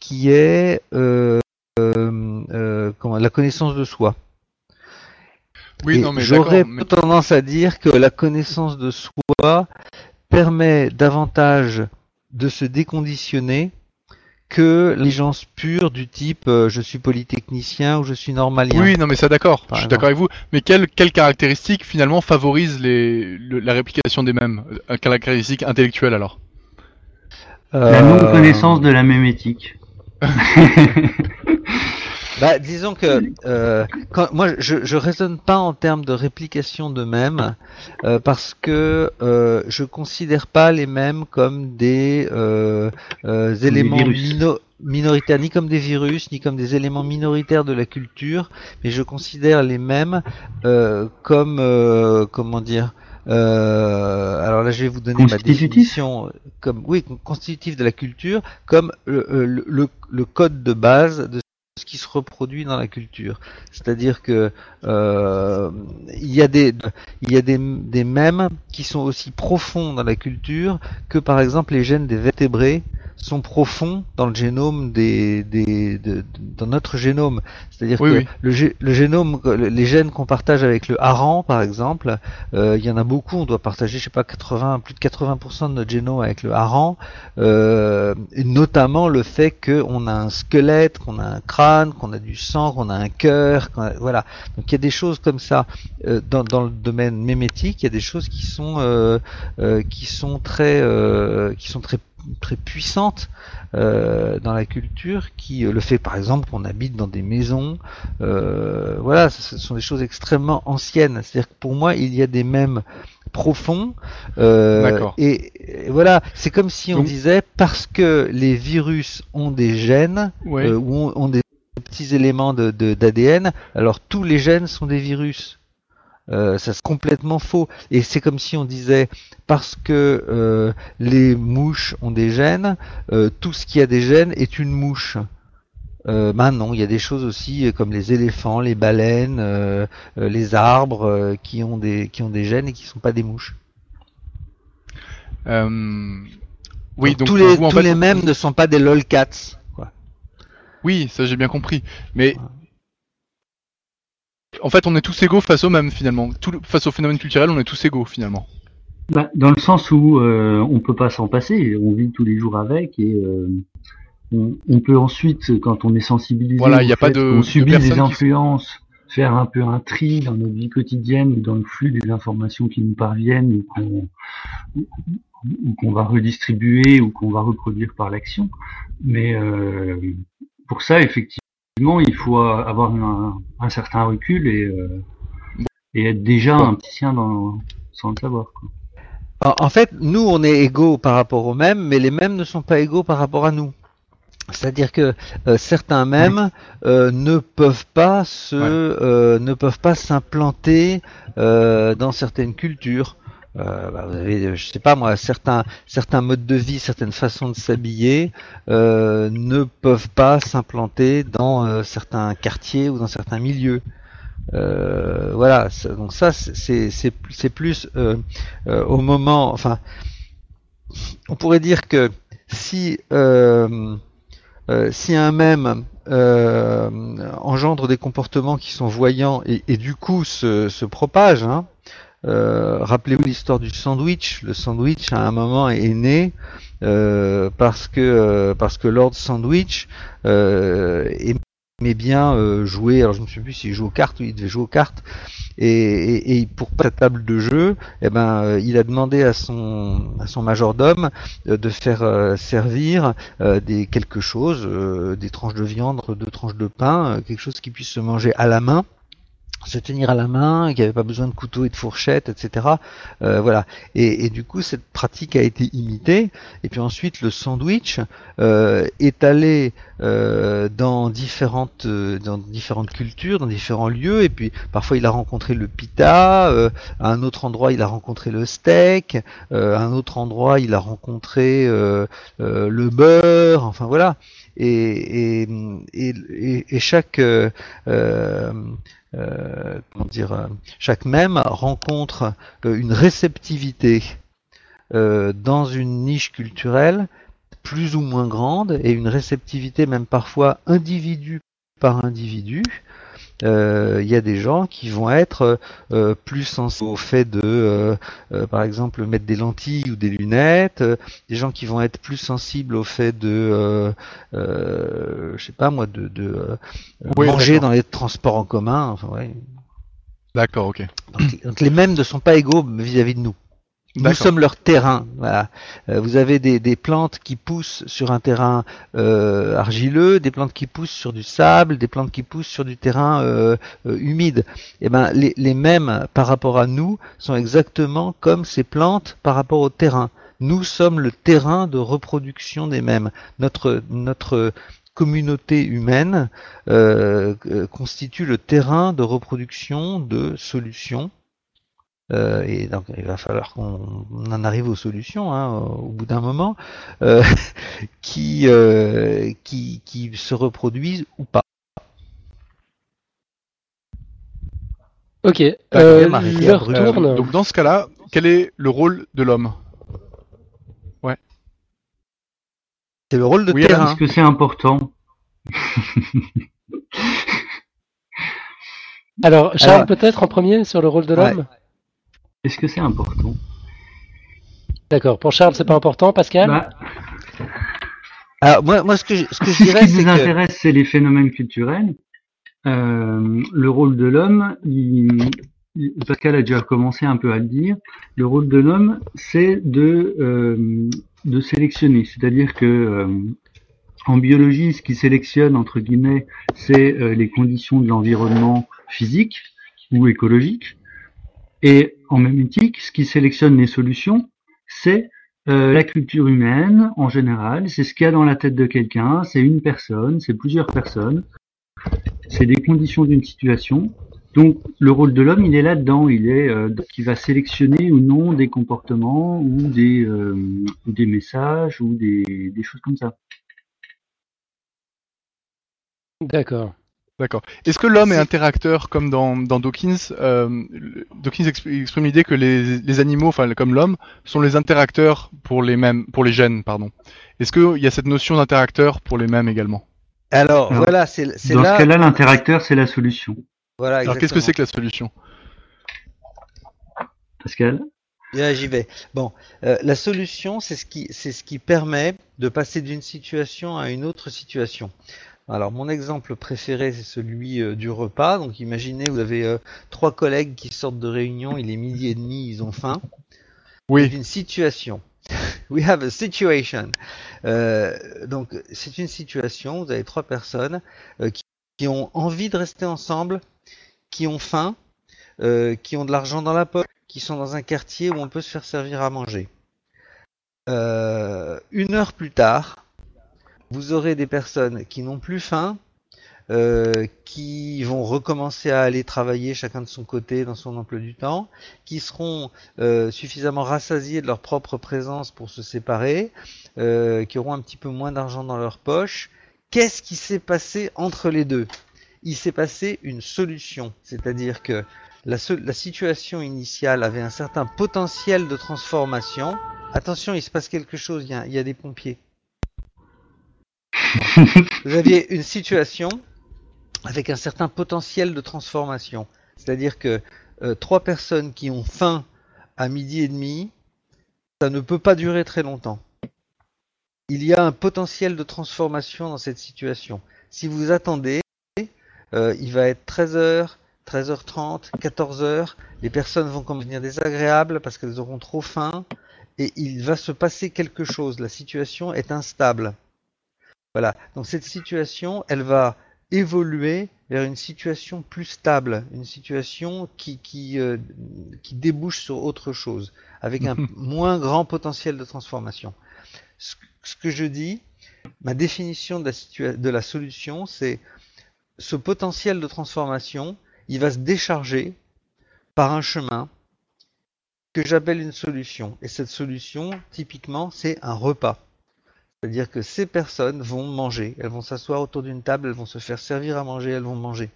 Speaker 2: qui est euh, euh, comment, la connaissance de soi.
Speaker 4: Oui, non, mais
Speaker 2: j'aurais tendance à dire que la connaissance de soi permet davantage de se déconditionner que l'intelligence pure du type euh, je suis polytechnicien ou je suis normalien.
Speaker 4: Oui, non, mais ça d'accord, je suis d'accord avec vous. Mais quelles quelle caractéristiques finalement favorisent les, la réplication des mêmes? Euh, Caractéristiques intellectuelles alors?
Speaker 3: La non-connaissance de la mémétique.
Speaker 2: Bah, disons que euh, quand, moi, je, je raisonne pas en termes de réplication de mêmes euh, parce que euh, je considère pas les mêmes comme des euh, euh, éléments minoritaires, ni comme des virus, ni comme des éléments minoritaires de la culture, mais je considère les mêmes comme comment dire. alors là, je vais vous donner ma définition comme oui constitutif de la culture, comme le, le, le code de base de ce qui se reproduit dans la culture. C'est-à-dire que euh, il y a des il des mèmes qui sont aussi profonds dans la culture que par exemple les gènes des vertébrés sont profonds dans le génome des, des dans notre génome. C'est-à-dire que Le, le, génome, les gènes qu'on partage avec le hareng, par exemple, euh, il y en a beaucoup. On doit partager, je sais pas, 80, plus de 80% de notre génome avec le hareng, euh, notamment le fait qu'on a un squelette, qu'on a un crâne, qu'on a du sang, qu'on a un cœur, voilà. Donc il y a des choses comme ça euh, dans, dans, le domaine mémétique. Il y a des choses qui sont euh, euh, qui sont très qui sont très très puissante euh, dans la culture qui euh, le fait par exemple qu'on habite dans des maisons euh, voilà ce sont des choses extrêmement anciennes. C'est-à-dire que pour moi il y a des mêmes profonds et, voilà c'est comme si on disait parce que les virus ont des gènes ou ont, des petits éléments de d'ADN alors tous les gènes sont des virus euh, ça c'est complètement faux. Et c'est comme si on disait parce que euh, les mouches ont des gènes, euh, tout ce qui a des gènes est une mouche. Euh, ben non, il y a des choses aussi comme les éléphants, les baleines, les arbres qui ont des qui ont des gènes et qui sont pas des mouches.
Speaker 4: oui,
Speaker 2: donc, tous les tous les mêmes ne sont pas des lolcats. Quoi.
Speaker 4: Oui, ça j'ai bien compris. Mais en fait, on est tous égaux face au même finalement. Tout, face au phénomène culturel, on est tous égaux finalement.
Speaker 3: Bah, dans le sens où euh, on peut pas s'en passer, on vit tous les jours avec et euh, on, peut ensuite, quand on est sensibilisé,
Speaker 4: voilà, il a pas de,
Speaker 3: on subit des influences, faire un peu un tri dans notre vie quotidienne ou dans le flux des informations qui nous parviennent ou qu'on va redistribuer ou qu'on va reproduire par l'action. Mais euh, pour ça, effectivement il faut avoir un, certain recul et, euh, et être déjà un petit dans, sans le savoir.
Speaker 2: En, fait, nous, on est égaux par rapport aux mêmes, mais les mêmes ne sont pas égaux par rapport à nous. C'est-à-dire que euh, certains mêmes euh, ne peuvent pas se, ne peuvent pas s'implanter dans certaines cultures. Euh, bah, vous avez, je sais pas moi, certains certains modes de vie, certaines façons de s'habiller euh, ne peuvent pas s'implanter dans euh, certains quartiers ou dans certains milieux. Euh, voilà, donc ça c'est plus euh, au moment, enfin, on pourrait dire que si si un même engendre des comportements qui sont voyants et, et du coup se, se propage, hein, euh, rappelez-vous l'histoire du sandwich. Le sandwich à un moment est né euh, parce que euh, parce que Lord Sandwich aimait bien jouer, alors je ne sais plus s'il joue aux cartes ou il devait jouer aux cartes, et, et, pour sa table de jeu, eh ben, il a demandé à son, à son majordome de faire servir des quelque chose, des tranches de viande, deux tranches de pain, quelque chose qui puisse se manger à la main se tenir à la main, qu'il n'y avait pas besoin de couteau et de fourchette, etc. Euh, voilà. Et, du coup, cette pratique a été imitée. Et puis ensuite, le sandwich euh, est allé euh, dans différentes dans différentes cultures, dans différents lieux. Et puis parfois, il a rencontré le pita. à un autre endroit, il a rencontré le steak. à un autre endroit, il a rencontré le beurre. Enfin voilà. Et, et, et, et chaque euh, comment dire, euh, chaque même rencontre euh, une réceptivité dans une niche culturelle plus ou moins grande et une réceptivité même parfois individu par individu euh, il y a des gens qui vont être euh, plus sensibles au fait de, euh, par exemple, mettre des lentilles ou des lunettes, des gens qui vont être plus sensibles au fait de, je sais pas moi, de, de manger dans les transports en commun. Enfin, ouais.
Speaker 4: D'accord, ok.
Speaker 2: Donc, les mêmes ne sont pas égaux vis à -vis de nous. Nous sommes leur terrain. Voilà. Euh, vous avez des, des, plantes qui poussent sur un terrain euh, argileux, des plantes qui poussent sur du sable, des plantes qui poussent sur du terrain euh, humide. Et eh ben, les, les, mêmes par rapport à nous sont exactement comme ces plantes par rapport au terrain. Nous sommes le terrain de reproduction des mêmes. Notre notre communauté humaine constitue le terrain de reproduction de solutions euh, et donc il va falloir qu'on en arrive aux solutions hein, au bout d'un moment euh, qui, euh, qui, qui se reproduisent ou pas.
Speaker 1: Ok.
Speaker 4: donc dans ce cas-là, quel est le rôle de l'homme? Ouais.
Speaker 2: C'est le rôle de oui, terrain.
Speaker 3: Est-ce que c'est important?
Speaker 1: Alors, Charles, peut-être en premier sur le rôle de l'homme?
Speaker 3: Est-ce que c'est important?
Speaker 1: D'accord. Pour Charles, c'est pas important, Pascal? Bah,
Speaker 2: Alors moi, moi, ce que je, ce que
Speaker 3: je dirais, ce qui nous intéresse, c'est les phénomènes culturels. Euh, le rôle de l'homme, Pascal a déjà commencé un peu à le dire. Le rôle de l'homme, c'est de euh, de sélectionner, c'est-à-dire que euh, en biologie, ce qui sélectionne entre guillemets, c'est les conditions de l'environnement physique ou écologique. Et en mémétique, ce qui sélectionne les solutions, c'est euh, la culture humaine en général, c'est ce qu'il y a dans la tête de quelqu'un, c'est une personne, c'est plusieurs personnes, c'est des conditions d'une situation. Donc le rôle de l'homme, il est là-dedans, il est euh, qui va sélectionner ou non des comportements ou des, euh, messages ou des choses comme ça.
Speaker 1: D'accord.
Speaker 4: D'accord. Est-ce que l'homme est interacteur comme dans, dans Dawkins euh, Dawkins exprime l'idée que les, les, animaux, enfin comme l'homme, sont les interacteurs pour les mêmes, pour les gènes, pardon. Est-ce qu'il y a cette notion d'interacteur pour les mêmes également?
Speaker 2: Alors, voilà, c'est là.
Speaker 3: Dans ce cas-là, l'interacteur, c'est la solution.
Speaker 4: Voilà. Alors qu'est-ce que c'est que la solution?
Speaker 3: Pascal?
Speaker 2: J'y vais. Bon, euh, la solution, c'est ce qui, c'est ce qui permet de passer d'une situation à une autre situation. Alors mon exemple préféré c'est celui euh, du repas. Donc imaginez vous avez euh, trois collègues qui sortent de réunion, il est midi et demi, ils ont faim.
Speaker 4: Oui.
Speaker 2: C'est une situation. We have a situation. Euh, donc c'est une situation. Vous avez trois personnes qui, qui, ont envie de rester ensemble, qui ont faim, qui ont de l'argent dans la poche, qui sont dans un quartier où on peut se faire servir à manger. une heure plus tard, vous aurez des personnes qui n'ont plus faim, euh, qui vont recommencer à aller travailler chacun de son côté dans son emploi du temps, qui seront euh, suffisamment rassasiés de leur propre présence pour se séparer, euh, qui auront un petit peu moins d'argent dans leur poche. Qu'est-ce qui s'est passé entre les deux? Il s'est passé une solution, c'est-à-dire que la, la, situation initiale avait un certain potentiel de transformation. Attention, il se passe quelque chose, il y y a des pompiers vous aviez une situation avec un certain potentiel de transformation. C'est-à-dire que euh, trois personnes qui ont faim à midi et demi, ça ne peut pas durer très longtemps. Il y a un potentiel de transformation dans cette situation. Si vous attendez, il va être 13h, 13h30, 14h, les personnes vont devenir désagréables parce qu'elles auront trop faim, et il va se passer quelque chose, la situation est instable. Voilà, donc cette situation, elle va évoluer vers une situation plus stable, une situation qui, qui, euh, qui débouche sur autre chose, avec un moins grand potentiel de transformation. Ce, que je dis, ma définition de la, de la solution, c'est ce potentiel de transformation, il va se décharger par un chemin que j'appelle une solution. Et cette solution, typiquement, c'est un repas. C'est-à-dire que ces personnes vont manger, elles vont s'asseoir autour d'une table, elles vont se faire servir à manger, elles vont manger.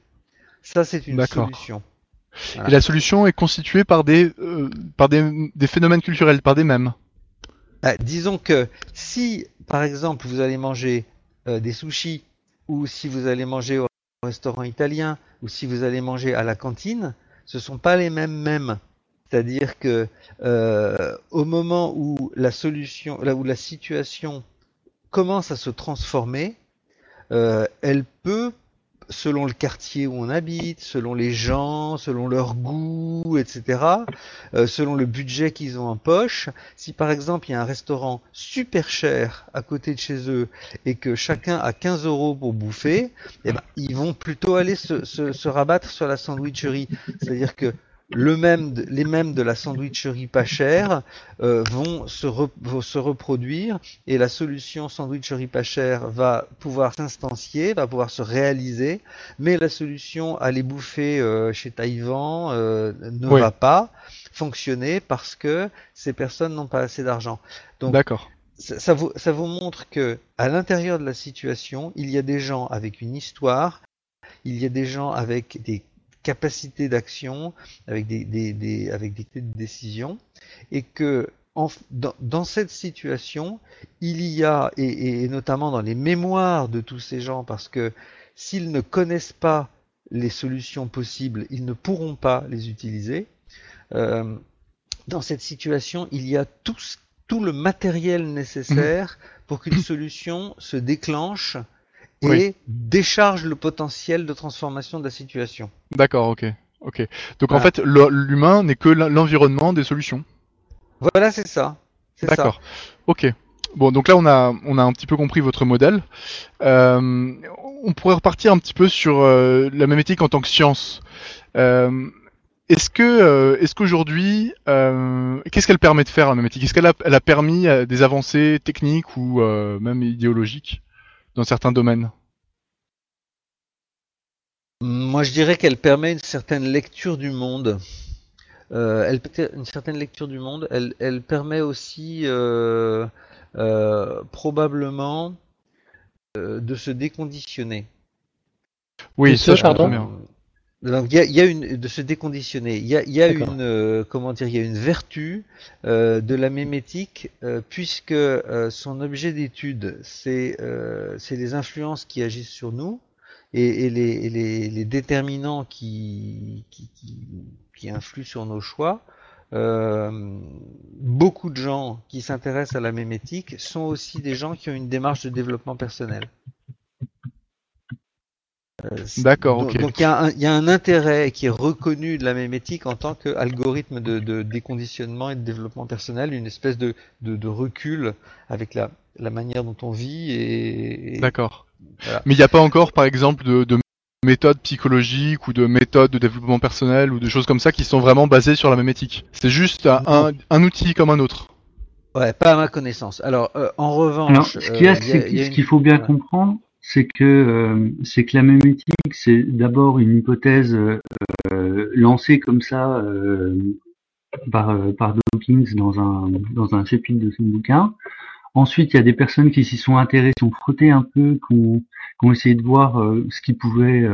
Speaker 2: Ça, c'est une solution.
Speaker 4: Et la solution est constituée par des, euh, par des, phénomènes culturels, par des mêmes.
Speaker 2: Bah, disons que si, par exemple, vous allez manger euh, des sushis, ou si vous allez manger au restaurant italien, ou si vous allez manger à la cantine, ce ne sont pas les mêmes mêmes. C'est-à-dire que euh, au moment où la solution, là où la situation commence à se transformer, euh, elle peut, selon le quartier où on habite, selon les gens, selon leur goût, etc., euh, selon le budget qu'ils ont en poche, si par exemple il y a un restaurant super cher à côté de chez eux et que chacun a 15 euros pour bouffer, eh ben, ils vont plutôt aller se, se, se rabattre sur la sandwicherie. C'est-à-dire que le même, les mêmes de la sandwicherie pas chère euh, vont, se se reproduire et la solution sandwicherie pas chère va pouvoir s'instancier, va pouvoir se réaliser, mais la solution aller bouffer euh, chez Taïwan euh, ne va pas fonctionner parce que ces personnes n'ont pas assez d'argent.
Speaker 4: Donc, D'accord.
Speaker 2: Ça, ça, vous, ça vous montre que à l'intérieur de la situation, il y a des gens avec une histoire, il y a des gens avec des capacité d'action, avec des, des, des, avec des décisions, et que en, dans, dans, cette situation, il y a, et, et, notamment dans les mémoires de tous ces gens, parce que s'ils ne connaissent pas les solutions possibles, ils ne pourront pas les utiliser. Euh, dans cette situation, il y a tout, tout le matériel nécessaire pour qu'une solution se déclenche et décharge le potentiel de transformation de la situation.
Speaker 4: D'accord, ok. ok. Donc en fait, l'humain n'est que l'environnement des solutions.
Speaker 2: Voilà, c'est ça.
Speaker 4: D'accord. Ok. Bon, donc là, on a, on a un petit peu compris votre modèle. Euh, on pourrait repartir un petit peu sur euh, la mémétique en tant que science. Euh, est-ce que, est-ce qu'aujourd'hui, qu'est-ce qu'elle permet de faire la mémétique Est-ce qu'elle a, elle a permis des avancées techniques ou même idéologiques? Dans certains domaines
Speaker 2: Moi, je dirais qu'elle permet une certaine lecture du monde. Euh, elle, une certaine lecture du monde. Elle, elle permet aussi euh, euh, probablement de se déconditionner.
Speaker 4: Oui, ça, pardon.
Speaker 2: Donc il y a, une de se déconditionner. Il y a, y a une euh, comment dire, il y a une vertu euh, de la mémétique euh, puisque son objet d'étude c'est c'est les influences qui agissent sur nous et, et, les, les, les, déterminants qui, qui, qui, qui, influent sur nos choix. beaucoup de gens qui s'intéressent à la mémétique sont aussi des gens qui ont une démarche de développement personnel.
Speaker 4: Euh, D'accord, ok.
Speaker 2: Donc il y, a un intérêt qui est reconnu de la mémétique en tant qu'algorithme de, déconditionnement et de développement personnel, une espèce de, recul avec la, manière dont on vit. Et,
Speaker 4: D'accord. Mais il n'y a pas encore, par exemple, de, de méthodes psychologiques ou de méthodes de développement personnel ou de choses comme ça qui sont vraiment basées sur la mémétique. C'est juste un, outil comme un autre.
Speaker 2: Ouais, pas à ma connaissance. Alors, euh, en revanche,
Speaker 3: ce qu'il faut bien comprendre, c'est que euh, c'est que la mémétique, c'est d'abord une hypothèse euh, lancée comme ça euh, par, par Dawkins dans un dans un chapitre de son bouquin. Ensuite, il y a des personnes qui s'y sont intéressées, qui ont frotté un peu, qui ont, essayé de voir ce qu'ils pouvaient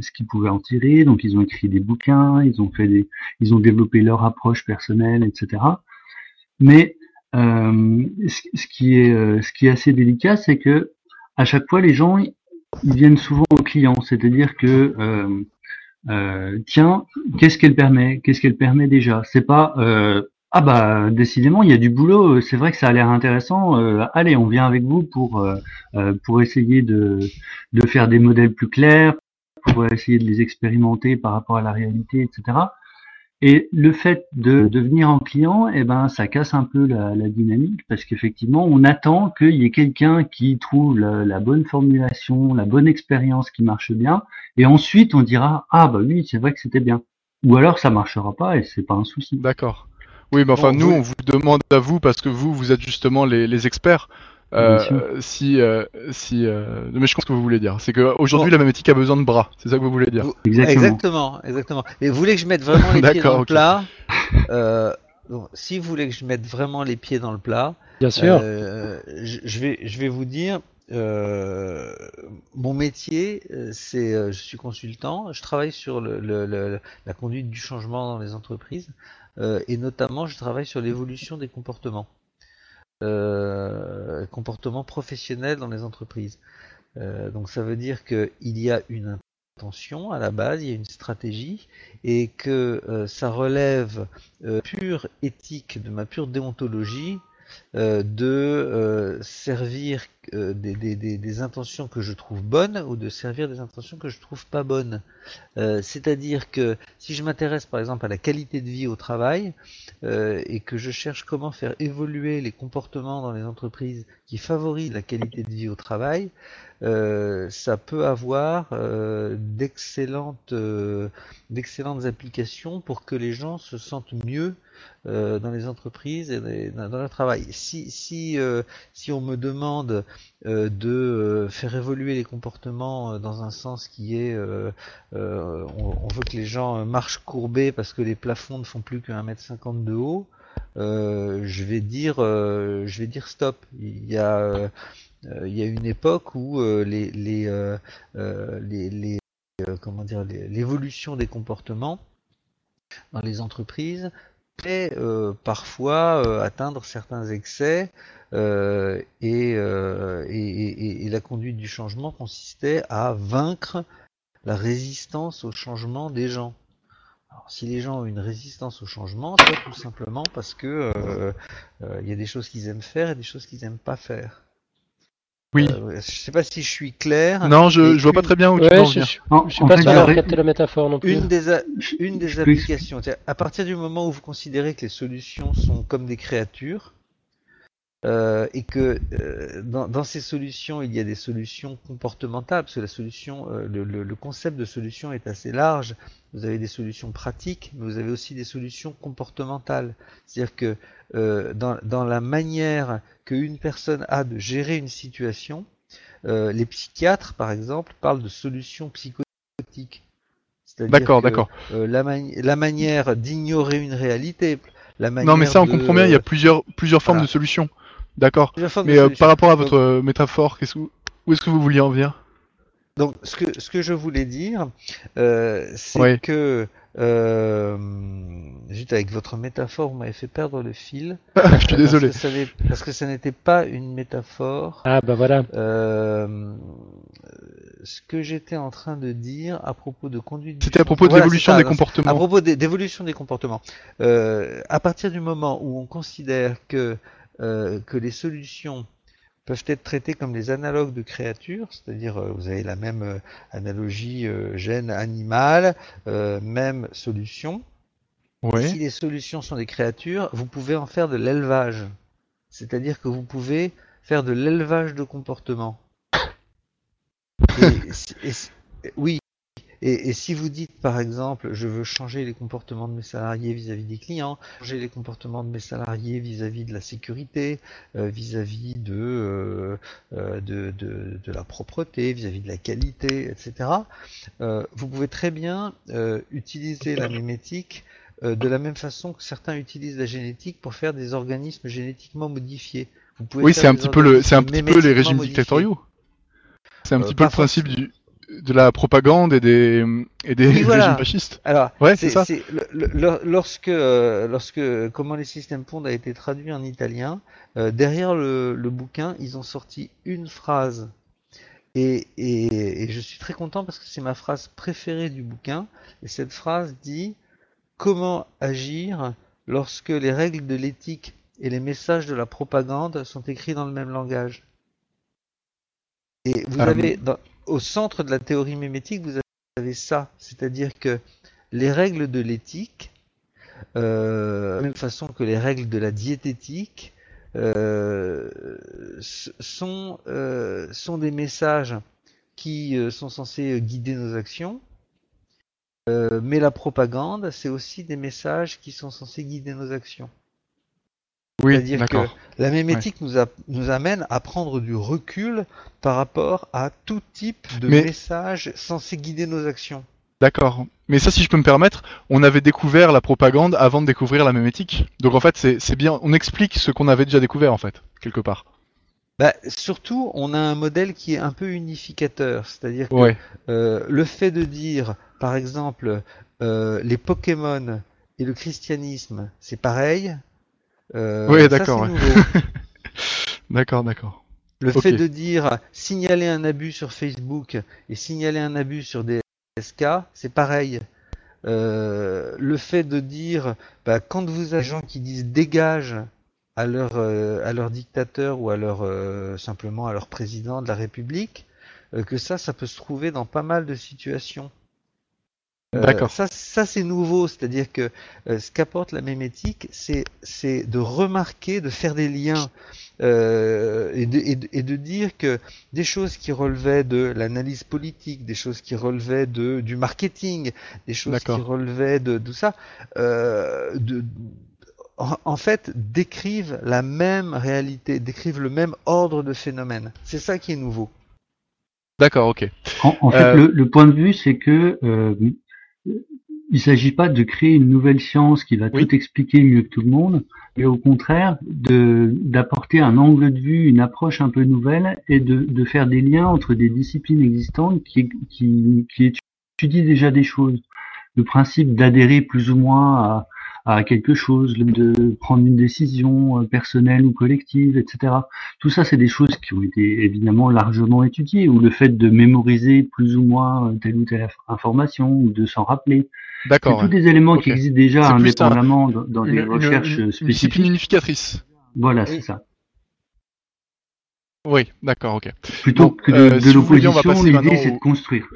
Speaker 3: ce qu'ils pouvaient en tirer. Donc, ils ont écrit des bouquins, ils ont fait des, ils ont développé leur approche personnelle, etc. Mais ce qui est ce qui est assez délicat, c'est que à chaque fois, les gens, ils viennent souvent au client, c'est-à-dire que euh, euh, tiens, qu'est-ce qu'elle permet? Qu'est-ce qu'elle permet déjà? C'est pas euh, ah bah décidément il y a du boulot, c'est vrai que ça a l'air intéressant. allez, on vient avec vous pour pour essayer de de faire des modèles plus clairs, pour essayer de les expérimenter par rapport à la réalité, etc. Et le fait de devenir en client, eh ben, ça casse un peu la, dynamique parce qu'effectivement, on attend qu'il y ait quelqu'un qui trouve la, bonne formulation, la bonne expérience qui marche bien, et ensuite on dira ah bah oui, c'est vrai que c'était bien. Ou alors ça marchera pas et c'est pas un souci.
Speaker 4: D'accord. Oui, mais enfin nous, on vous demande à vous parce que vous, vous êtes justement les experts. Euh, si, euh, si, euh, mais je pense ce que vous voulez dire. C'est qu'aujourd'hui, la mémétique a besoin de bras. C'est ça que vous voulez dire.
Speaker 2: Exactement. exactement, Et vous voulez que je mette vraiment les pieds dans le plat Si vous voulez que je mette vraiment les pieds dans le plat,
Speaker 1: bien sûr.
Speaker 2: Je, vais, je vais vous dire. mon métier, c'est, je suis consultant. Je travaille sur le, la conduite du changement dans les entreprises, et notamment, je travaille sur l'évolution des comportements. Euh, comportement professionnel dans les entreprises. Euh, donc ça veut dire qu'il y a une intention à la base, il y a une stratégie, et que euh, ça relève pure éthique, de ma pure déontologie, euh, de euh, servir euh, des, intentions que je trouve bonnes ou de servir des intentions que je trouve pas bonnes. C'est-à-dire que si je m'intéresse par exemple à la qualité de vie au travail et que je cherche comment faire évoluer les comportements dans les entreprises qui favorisent la qualité de vie au travail, ça peut avoir d'excellentes applications pour que les gens se sentent mieux euh, dans les entreprises et dans, le travail. Si, si, euh, si on me demande euh, de faire évoluer les comportements dans un sens qui est on, veut que les gens marchent courbés parce que les plafonds ne font plus que 1m50 de haut, je vais dire je vais dire stop. Il y a il y a une époque où les, les, les, l'évolution des comportements dans les entreprises euh, parfois euh, atteindre certains excès euh, et, la conduite du changement consistait à vaincre la résistance au changement des gens. Alors, si les gens ont une résistance au changement, c'est tout simplement parce que il y a des choses qu'ils aiment faire et des choses qu'ils n'aiment pas faire.
Speaker 4: Oui.
Speaker 2: Euh, je sais pas si je suis clair.
Speaker 4: Non, je, je vois pas très bien où tu veux en Je,
Speaker 1: je, suis pas sûr de capter la métaphore non plus.
Speaker 2: Une des, une des applications, à partir du moment où vous considérez que les solutions sont comme des créatures, euh, et que euh, dans, dans, ces solutions, il y a des solutions comportementales, parce que la solution, euh, le, le, le, concept de solution est assez large. Vous avez des solutions pratiques, mais vous avez aussi des solutions comportementales. C'est-à-dire que euh, dans, dans, la manière qu'une personne a de gérer une situation, les psychiatres, par exemple, parlent de solutions psychotiques.
Speaker 4: D'accord, d'accord.
Speaker 2: La, la, manière d'ignorer une réalité, la manière
Speaker 4: non, mais ça, on comprend bien. Il y a plusieurs, plusieurs formes de solutions. D'accord. Mais euh, par rapport à votre euh, métaphore, qu'est-ce où est-ce que vous vouliez en venir?
Speaker 2: Donc, ce que, ce que je voulais dire, euh, c'est que euh, juste avec votre métaphore, vous m'avez fait perdre le fil.
Speaker 4: je suis désolé.
Speaker 2: Parce que, ça n'était pas une métaphore.
Speaker 1: Ah bah voilà.
Speaker 2: Euh, ce que j'étais en train de dire à propos de conduite.
Speaker 4: C'était à propos de l'évolution des comportements.
Speaker 2: À propos d'évolution des comportements. Euh, à partir du moment où on considère que euh, que les solutions peuvent être traitées comme des analogues de créatures, c'est-à-dire euh, vous avez la même euh, analogie gène animal, même solution. Si les solutions sont des créatures, vous pouvez en faire de l'élevage. C'est-à-dire que vous pouvez faire de l'élevage de comportement. oui, et, si vous dites par exemple, je veux changer les comportements de mes salariés vis-à-vis des clients, changer les comportements de mes salariés vis-à-vis de la sécurité, euh, vis-à-vis euh, euh, de, de, de, la propreté, vis-à-vis de la qualité, etc., vous pouvez très bien utiliser la mimétique de la même façon que certains utilisent la génétique pour faire des organismes génétiquement modifiés.
Speaker 4: Vous pouvez oui, c'est un petit peu le, un petit peu les régimes dictatoriaux. C'est un petit peu le principe du, de la propagande et des, et des régimes fascistes.
Speaker 2: Alors, ouais, c'est ça. lorsque, euh, lorsque Comment les systèmes pondent a été traduit en italien, euh, derrière le, le, bouquin, ils ont sorti une phrase. Et, et, et je suis très content parce que c'est ma phrase préférée du bouquin. Et cette phrase dit Comment agir lorsque les règles de l'éthique et les messages de la propagande sont écrits dans le même langage? Et vous avez. Dans, au centre de la théorie mémétique, vous avez ça, c'est-à-dire que les règles de l'éthique, euh, de la même façon que les règles de la diététique, euh, sont, euh, sont des messages qui euh, sont censés guider nos actions, euh, mais la propagande, c'est aussi des messages qui sont censés guider nos actions.
Speaker 4: Oui,
Speaker 2: C'est-à-dire que la mémétique nous, a, nous amène à prendre du recul par rapport à tout type de
Speaker 4: Mais-
Speaker 2: messages censés guider nos actions.
Speaker 4: D'accord. Mais ça, si je peux me permettre, on avait découvert la propagande avant de découvrir la mémétique. Donc en fait, c'est c'est bien. On explique ce qu'on avait déjà découvert en fait, quelque part.
Speaker 2: Bah, surtout, on a un modèle qui est un peu unificateur, c'est-à-dire que
Speaker 4: Ouais.
Speaker 2: euh, le fait de dire, par exemple, euh, les Pokémon et le christianisme, c'est pareil. Euh, ça,
Speaker 4: d'accord, ouais. D'accord, d'accord.
Speaker 2: Le fait de dire signaler un abus sur Facebook et signaler un abus sur DSK, c'est pareil. Euh, le fait de dire bah, quand vous avez des gens qui disent dégage à leur euh, à leur dictateur ou à leur euh, simplement à leur président de la République, que ça, ça peut se trouver dans pas mal de situations. Euh,
Speaker 4: D'accord.
Speaker 2: Ça, ça c'est nouveau, c'est-à-dire que euh, ce qu'apporte la mémétique, c'est c'est de remarquer, de faire des liens euh, et, de, et, de, et de dire que des choses qui relevaient de l'analyse politique, des choses qui relevaient de du marketing, des choses qui relevaient de tout ça, euh, de, en, en fait, décrivent la même réalité, décrivent le même ordre de phénomènes. C'est ça qui est nouveau.
Speaker 4: D'accord, ok.
Speaker 3: En, en fait,
Speaker 4: Euh,
Speaker 3: le, le point de vue, c'est que euh, il s'agit pas de créer une nouvelle science qui va
Speaker 4: Oui.
Speaker 3: tout expliquer mieux que tout le monde, mais au contraire de d'apporter un angle de vue, une approche un peu nouvelle et de, de faire des liens entre des disciplines existantes qui, qui, qui étudient déjà des choses. Le principe d'adhérer plus ou moins à, à quelque chose, de prendre une décision euh, personnelle ou collective, etc. Tout ça, c'est des choses qui ont été évidemment largement étudiées, ou le fait de mémoriser plus ou moins euh, telle ou telle inf- information, ou de s'en rappeler. C'est
Speaker 4: D'accord.
Speaker 3: tous
Speaker 4: ouais.
Speaker 3: des éléments qui existent déjà
Speaker 4: C'est plus un-
Speaker 3: indépendamment dans, dans
Speaker 4: Une,
Speaker 3: des
Speaker 4: une-
Speaker 3: recherches
Speaker 4: une- une discipline
Speaker 3: spécifiques.
Speaker 4: unificatrice.
Speaker 3: Voilà,
Speaker 2: Oui.
Speaker 3: c'est ça.
Speaker 4: Oui, d'accord, ok.
Speaker 3: Plutôt
Speaker 4: Bon,
Speaker 3: que de,
Speaker 4: euh,
Speaker 3: de
Speaker 4: si
Speaker 3: l'opposition,
Speaker 4: passer
Speaker 3: l'idée c'est
Speaker 4: au-
Speaker 3: de construire.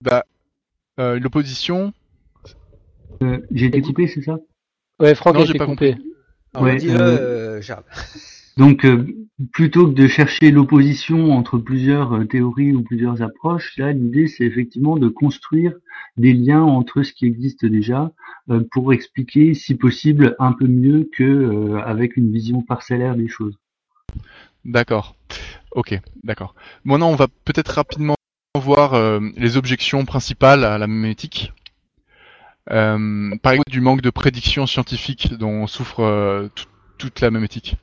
Speaker 4: Bah, euh, l'opposition.
Speaker 3: Euh, J'ai été coupé, c'est ça?
Speaker 1: Ouais, Franck
Speaker 4: j'ai
Speaker 1: été
Speaker 4: pas
Speaker 1: coupé.
Speaker 3: Ouais,
Speaker 2: dis-le,
Speaker 3: euh,
Speaker 2: euh, Charles.
Speaker 3: Donc, euh, plutôt que de chercher l'opposition entre plusieurs théories ou plusieurs approches, là, l'idée, c'est effectivement de construire des liens entre ce qui existe déjà euh, pour expliquer, si possible, un peu mieux que euh, avec une vision parcellaire des choses.
Speaker 4: D'accord. Ok, d'accord. Maintenant, on va peut-être rapidement voir euh, les objections principales à la mémétique. Euh, par exemple, du manque de prédiction scientifique dont souffre euh, tout- toute la mémétique.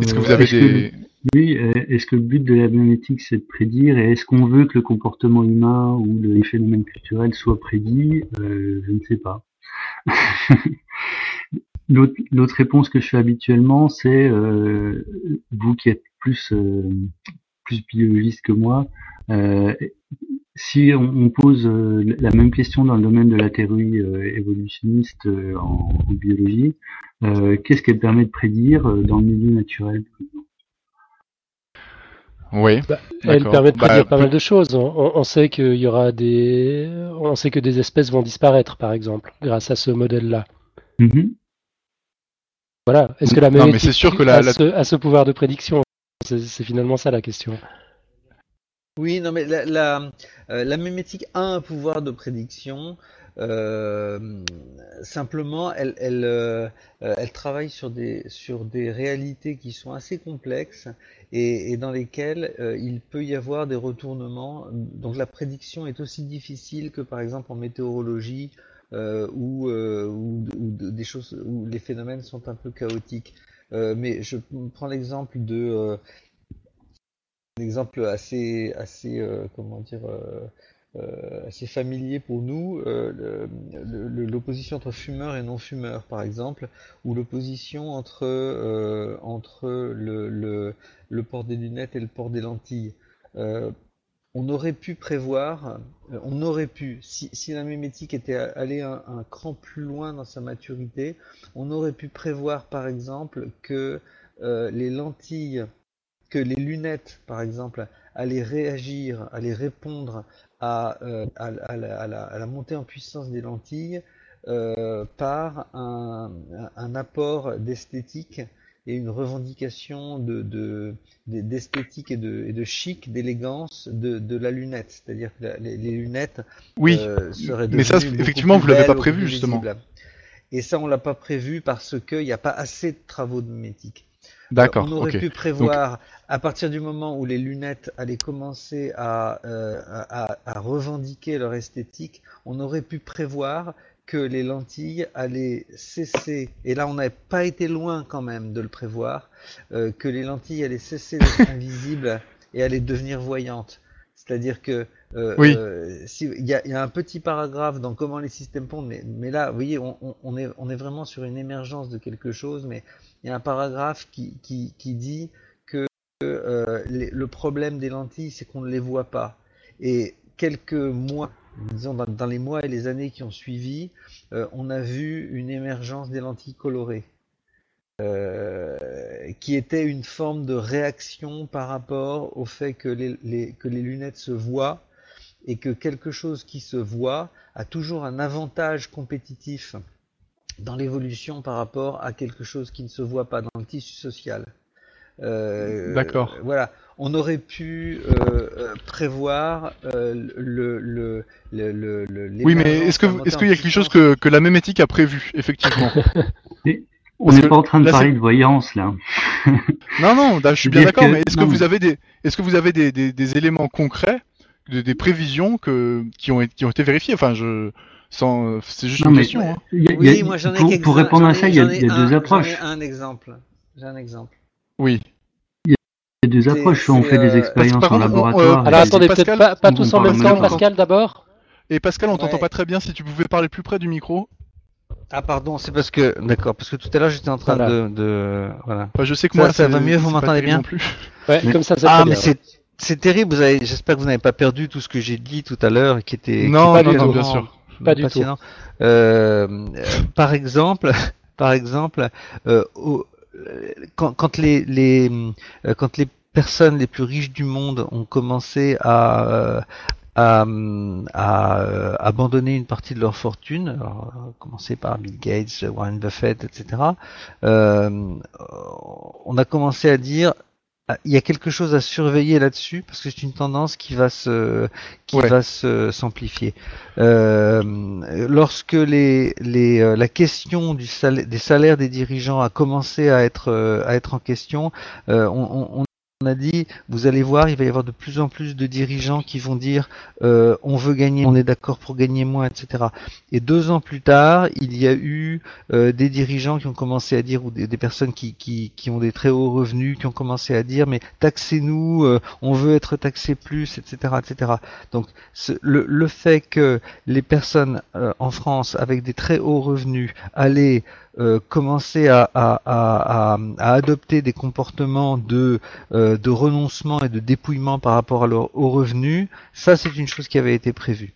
Speaker 4: Est-ce que
Speaker 3: Euh,
Speaker 4: vous avez
Speaker 3: est-ce que
Speaker 4: des...
Speaker 3: Oui, euh, est-ce que le but de la biométrie, c'est de prédire? Et est-ce qu'on veut que le comportement humain ou les phénomènes culturels soient prédits? Euh, Je ne sais pas. L'autre l'autre réponse que je fais habituellement, c'est euh, vous qui êtes plus euh, plus biologiste que moi, euh, si on, on pose euh, la même question dans le domaine de la théorie euh, évolutionniste euh, en, en biologie, euh, qu'est-ce qu'elle permet de prédire euh, dans le milieu naturel
Speaker 4: Oui,
Speaker 1: Bah, Elle permet de
Speaker 4: Bah,
Speaker 1: prédire pas mal de choses. On, sait qu'il y aura des, on sait que des espèces vont disparaître, par exemple, grâce à ce modèle-là.
Speaker 3: Mhm.
Speaker 1: Voilà. Est-ce que la
Speaker 4: Non, mais c'est sûr que la-
Speaker 1: a,
Speaker 4: la-
Speaker 1: ce, a ce pouvoir de prédiction? C'est finalement ça la question.
Speaker 2: Oui, non, mais la, la, euh, la mémétique a un pouvoir de prédiction. euh, simplement, elle, elle, euh, euh, elle travaille sur des, sur des réalités qui sont assez complexes et, et dans lesquelles euh, il peut y avoir des retournements. Donc la prédiction est aussi difficile que par exemple en météorologie où, euh, où, où de- des choses où les phénomènes sont un peu chaotiques. Mais je prends l'exemple de un exemple assez, assez, euh, comment dire, euh, euh, assez familier pour nous, l'opposition entre fumeurs et non-fumeurs, par exemple, ou l'opposition entre, entre le, port des lunettes et le port des lentilles. On aurait pu prévoir, on aurait pu, si, la mémétique était allée un, cran plus loin dans sa maturité, on aurait pu prévoir, par exemple, que les lentilles que les lunettes, par exemple, allaient réagir, allaient répondre à, à, la, montée en puissance des lentilles par un, un apport d'esthétique et une revendication de, d'esthétique et, de, et de chic, d'élégance de, la lunette. C'est-à-dire que les, lunettes
Speaker 4: oui, euh, seraient mais ça, effectivement, vous l'avez pas prévu justement.
Speaker 2: Et ça, on l'a pas prévu parce qu'il n'y a pas assez de travaux de mémétique.
Speaker 4: D'accord.
Speaker 2: on aurait pu prévoir, à partir du moment où les lunettes allaient commencer à, euh, à, à, revendiquer leur esthétique, on aurait pu prévoir que les lentilles allaient cesser, et là on n'avait pas été loin quand même de le prévoir, euh, que les lentilles allaient cesser d'être invisibles et allaient devenir voyantes. C'est-à-dire que euh,
Speaker 4: oui.
Speaker 2: euh, il y, a, un petit paragraphe dans comment les systèmes pondent, mais, mais là, vous voyez, on, on, est, on est vraiment sur une émergence de quelque chose, mais il y a un paragraphe qui, qui, qui dit que euh, le problème des lentilles, c'est qu'on ne les voit pas. Et quelques mois disons dans, les mois et les années qui ont suivi, on a vu une émergence des lentilles colorées, euh, qui était une forme de réaction par rapport au fait que les, que les lunettes se voient et que quelque chose qui se voit a toujours un avantage compétitif dans l'évolution par rapport à quelque chose qui ne se voit pas dans le tissu social.
Speaker 4: Euh, D'accord.
Speaker 2: Voilà, on aurait pu euh, euh, prévoir le, le, le, le,
Speaker 4: Oui, mais est-ce que est-ce qu'il y a quelque chose que, que la mémétique a prévu effectivement?
Speaker 3: On n'est pas en train de parler de voyance là.
Speaker 4: non, non, je suis bien d'accord, mais est-ce que vous avez des est-ce que vous avez des, des, des éléments concrets, des, des prévisions que qui ont qui ont été vérifiées? Enfin, je sans c'est juste une question. Hein.
Speaker 3: oui, moi j'en ai pour, pour répondre à ça, il y a, deux approches.
Speaker 2: un exemple. J'ai un exemple.
Speaker 4: Oui.
Speaker 3: Il y a deux approches. on fait des euh, expériences en laboratoire.
Speaker 1: alors attendez, peut-être pas, pas tous en même temps, Pascal d'abord.
Speaker 4: Et Pascal, on t'entend pas très bien. Si tu pouvais parler plus près du micro.
Speaker 2: Ah pardon, c'est parce que d'accord, parce que tout à l'heure j'étais en train de, de, voilà.
Speaker 4: je sais que moi
Speaker 2: ça va mieux, vous m'entendez bien
Speaker 4: plus.
Speaker 1: Ouais, comme ça, ça
Speaker 2: Ah mais c'est c'est terrible. Vous avez, j'espère que vous n'avez pas perdu tout ce que j'ai dit tout à l'heure, qui était
Speaker 4: non,
Speaker 2: qui
Speaker 4: non, non, bien sûr,
Speaker 1: pas du tout.
Speaker 2: Euh, par exemple, par exemple, euh, au, quand, quand, les, les, euh, quand les personnes les plus riches du monde ont commencé à, euh, à, à, euh, abandonner une partie de leur fortune, alors, commencer par Bill Gates, Warren Buffett, etc. Euh, on a commencé à dire ah, il y a quelque chose à surveiller là-dessus parce que c'est une tendance qui va se qui va se s'amplifier. Euh, lorsque les, les euh, la question du salaire, des salaires des dirigeants a commencé à être euh, à être en question, on, on, on a dit, vous allez voir, il va y avoir de plus en plus de dirigeants qui vont dire euh, on veut gagner, on est d'accord pour gagner moins, etc. Et deux ans plus tard, il y a eu euh, des dirigeants qui ont commencé à dire, ou des, personnes qui, qui, ont des très hauts revenus, qui ont commencé à dire mais taxez-nous, euh, on veut être taxé plus, etc. etc. Donc le, le, fait que les personnes en France avec des très hauts revenus allaient euh, commencer à, à, adopter des comportements de, euh, de renoncement et de dépouillement par rapport à leur, aux revenus, ça c'est une chose qui avait été prévue.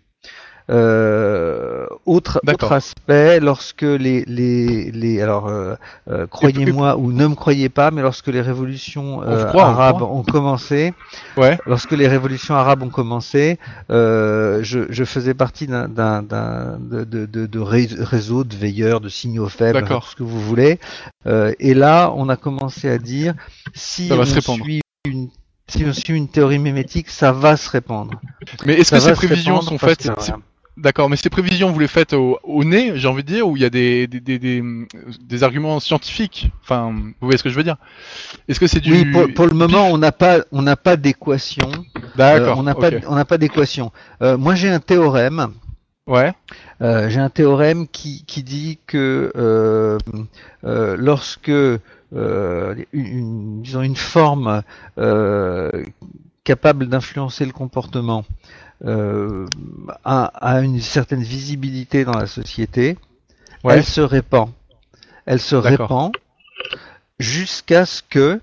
Speaker 2: Euh, autre, autre aspect, lorsque les, les, les alors euh, euh croyez-moi ou ne me croyez pas, mais lorsque les révolutions euh, arabes ont commencé,
Speaker 4: ouais.
Speaker 2: lorsque les révolutions arabes ont commencé, euh, je, je, faisais partie d'un, de, de, de, de, réseau de veilleurs, de signaux faibles, ce que vous voulez. et là, on a commencé à dire si on suit une si on suit une théorie mémétique, ça va se répandre.
Speaker 4: Mais est-ce que ces prévisions sont faites D'accord, mais ces prévisions, vous les faites au, nez, j'ai envie de dire, où il y a des, des, des, des, arguments scientifiques? Enfin, vous voyez ce que je veux dire? Est-ce que c'est du...
Speaker 2: Oui, pour, pour le moment, on n'a pas, on n'a pas d'équation.
Speaker 4: D'accord.
Speaker 2: Euh, on n'a pas, on n'a pas d'équation. Euh, moi, j'ai un théorème.
Speaker 4: Ouais.
Speaker 2: Euh, j'ai un théorème qui, qui dit que lorsque une, disons une forme capable d'influencer le comportement euh, a, une certaine visibilité dans la société, elle se répand. Elle se répand jusqu'à ce que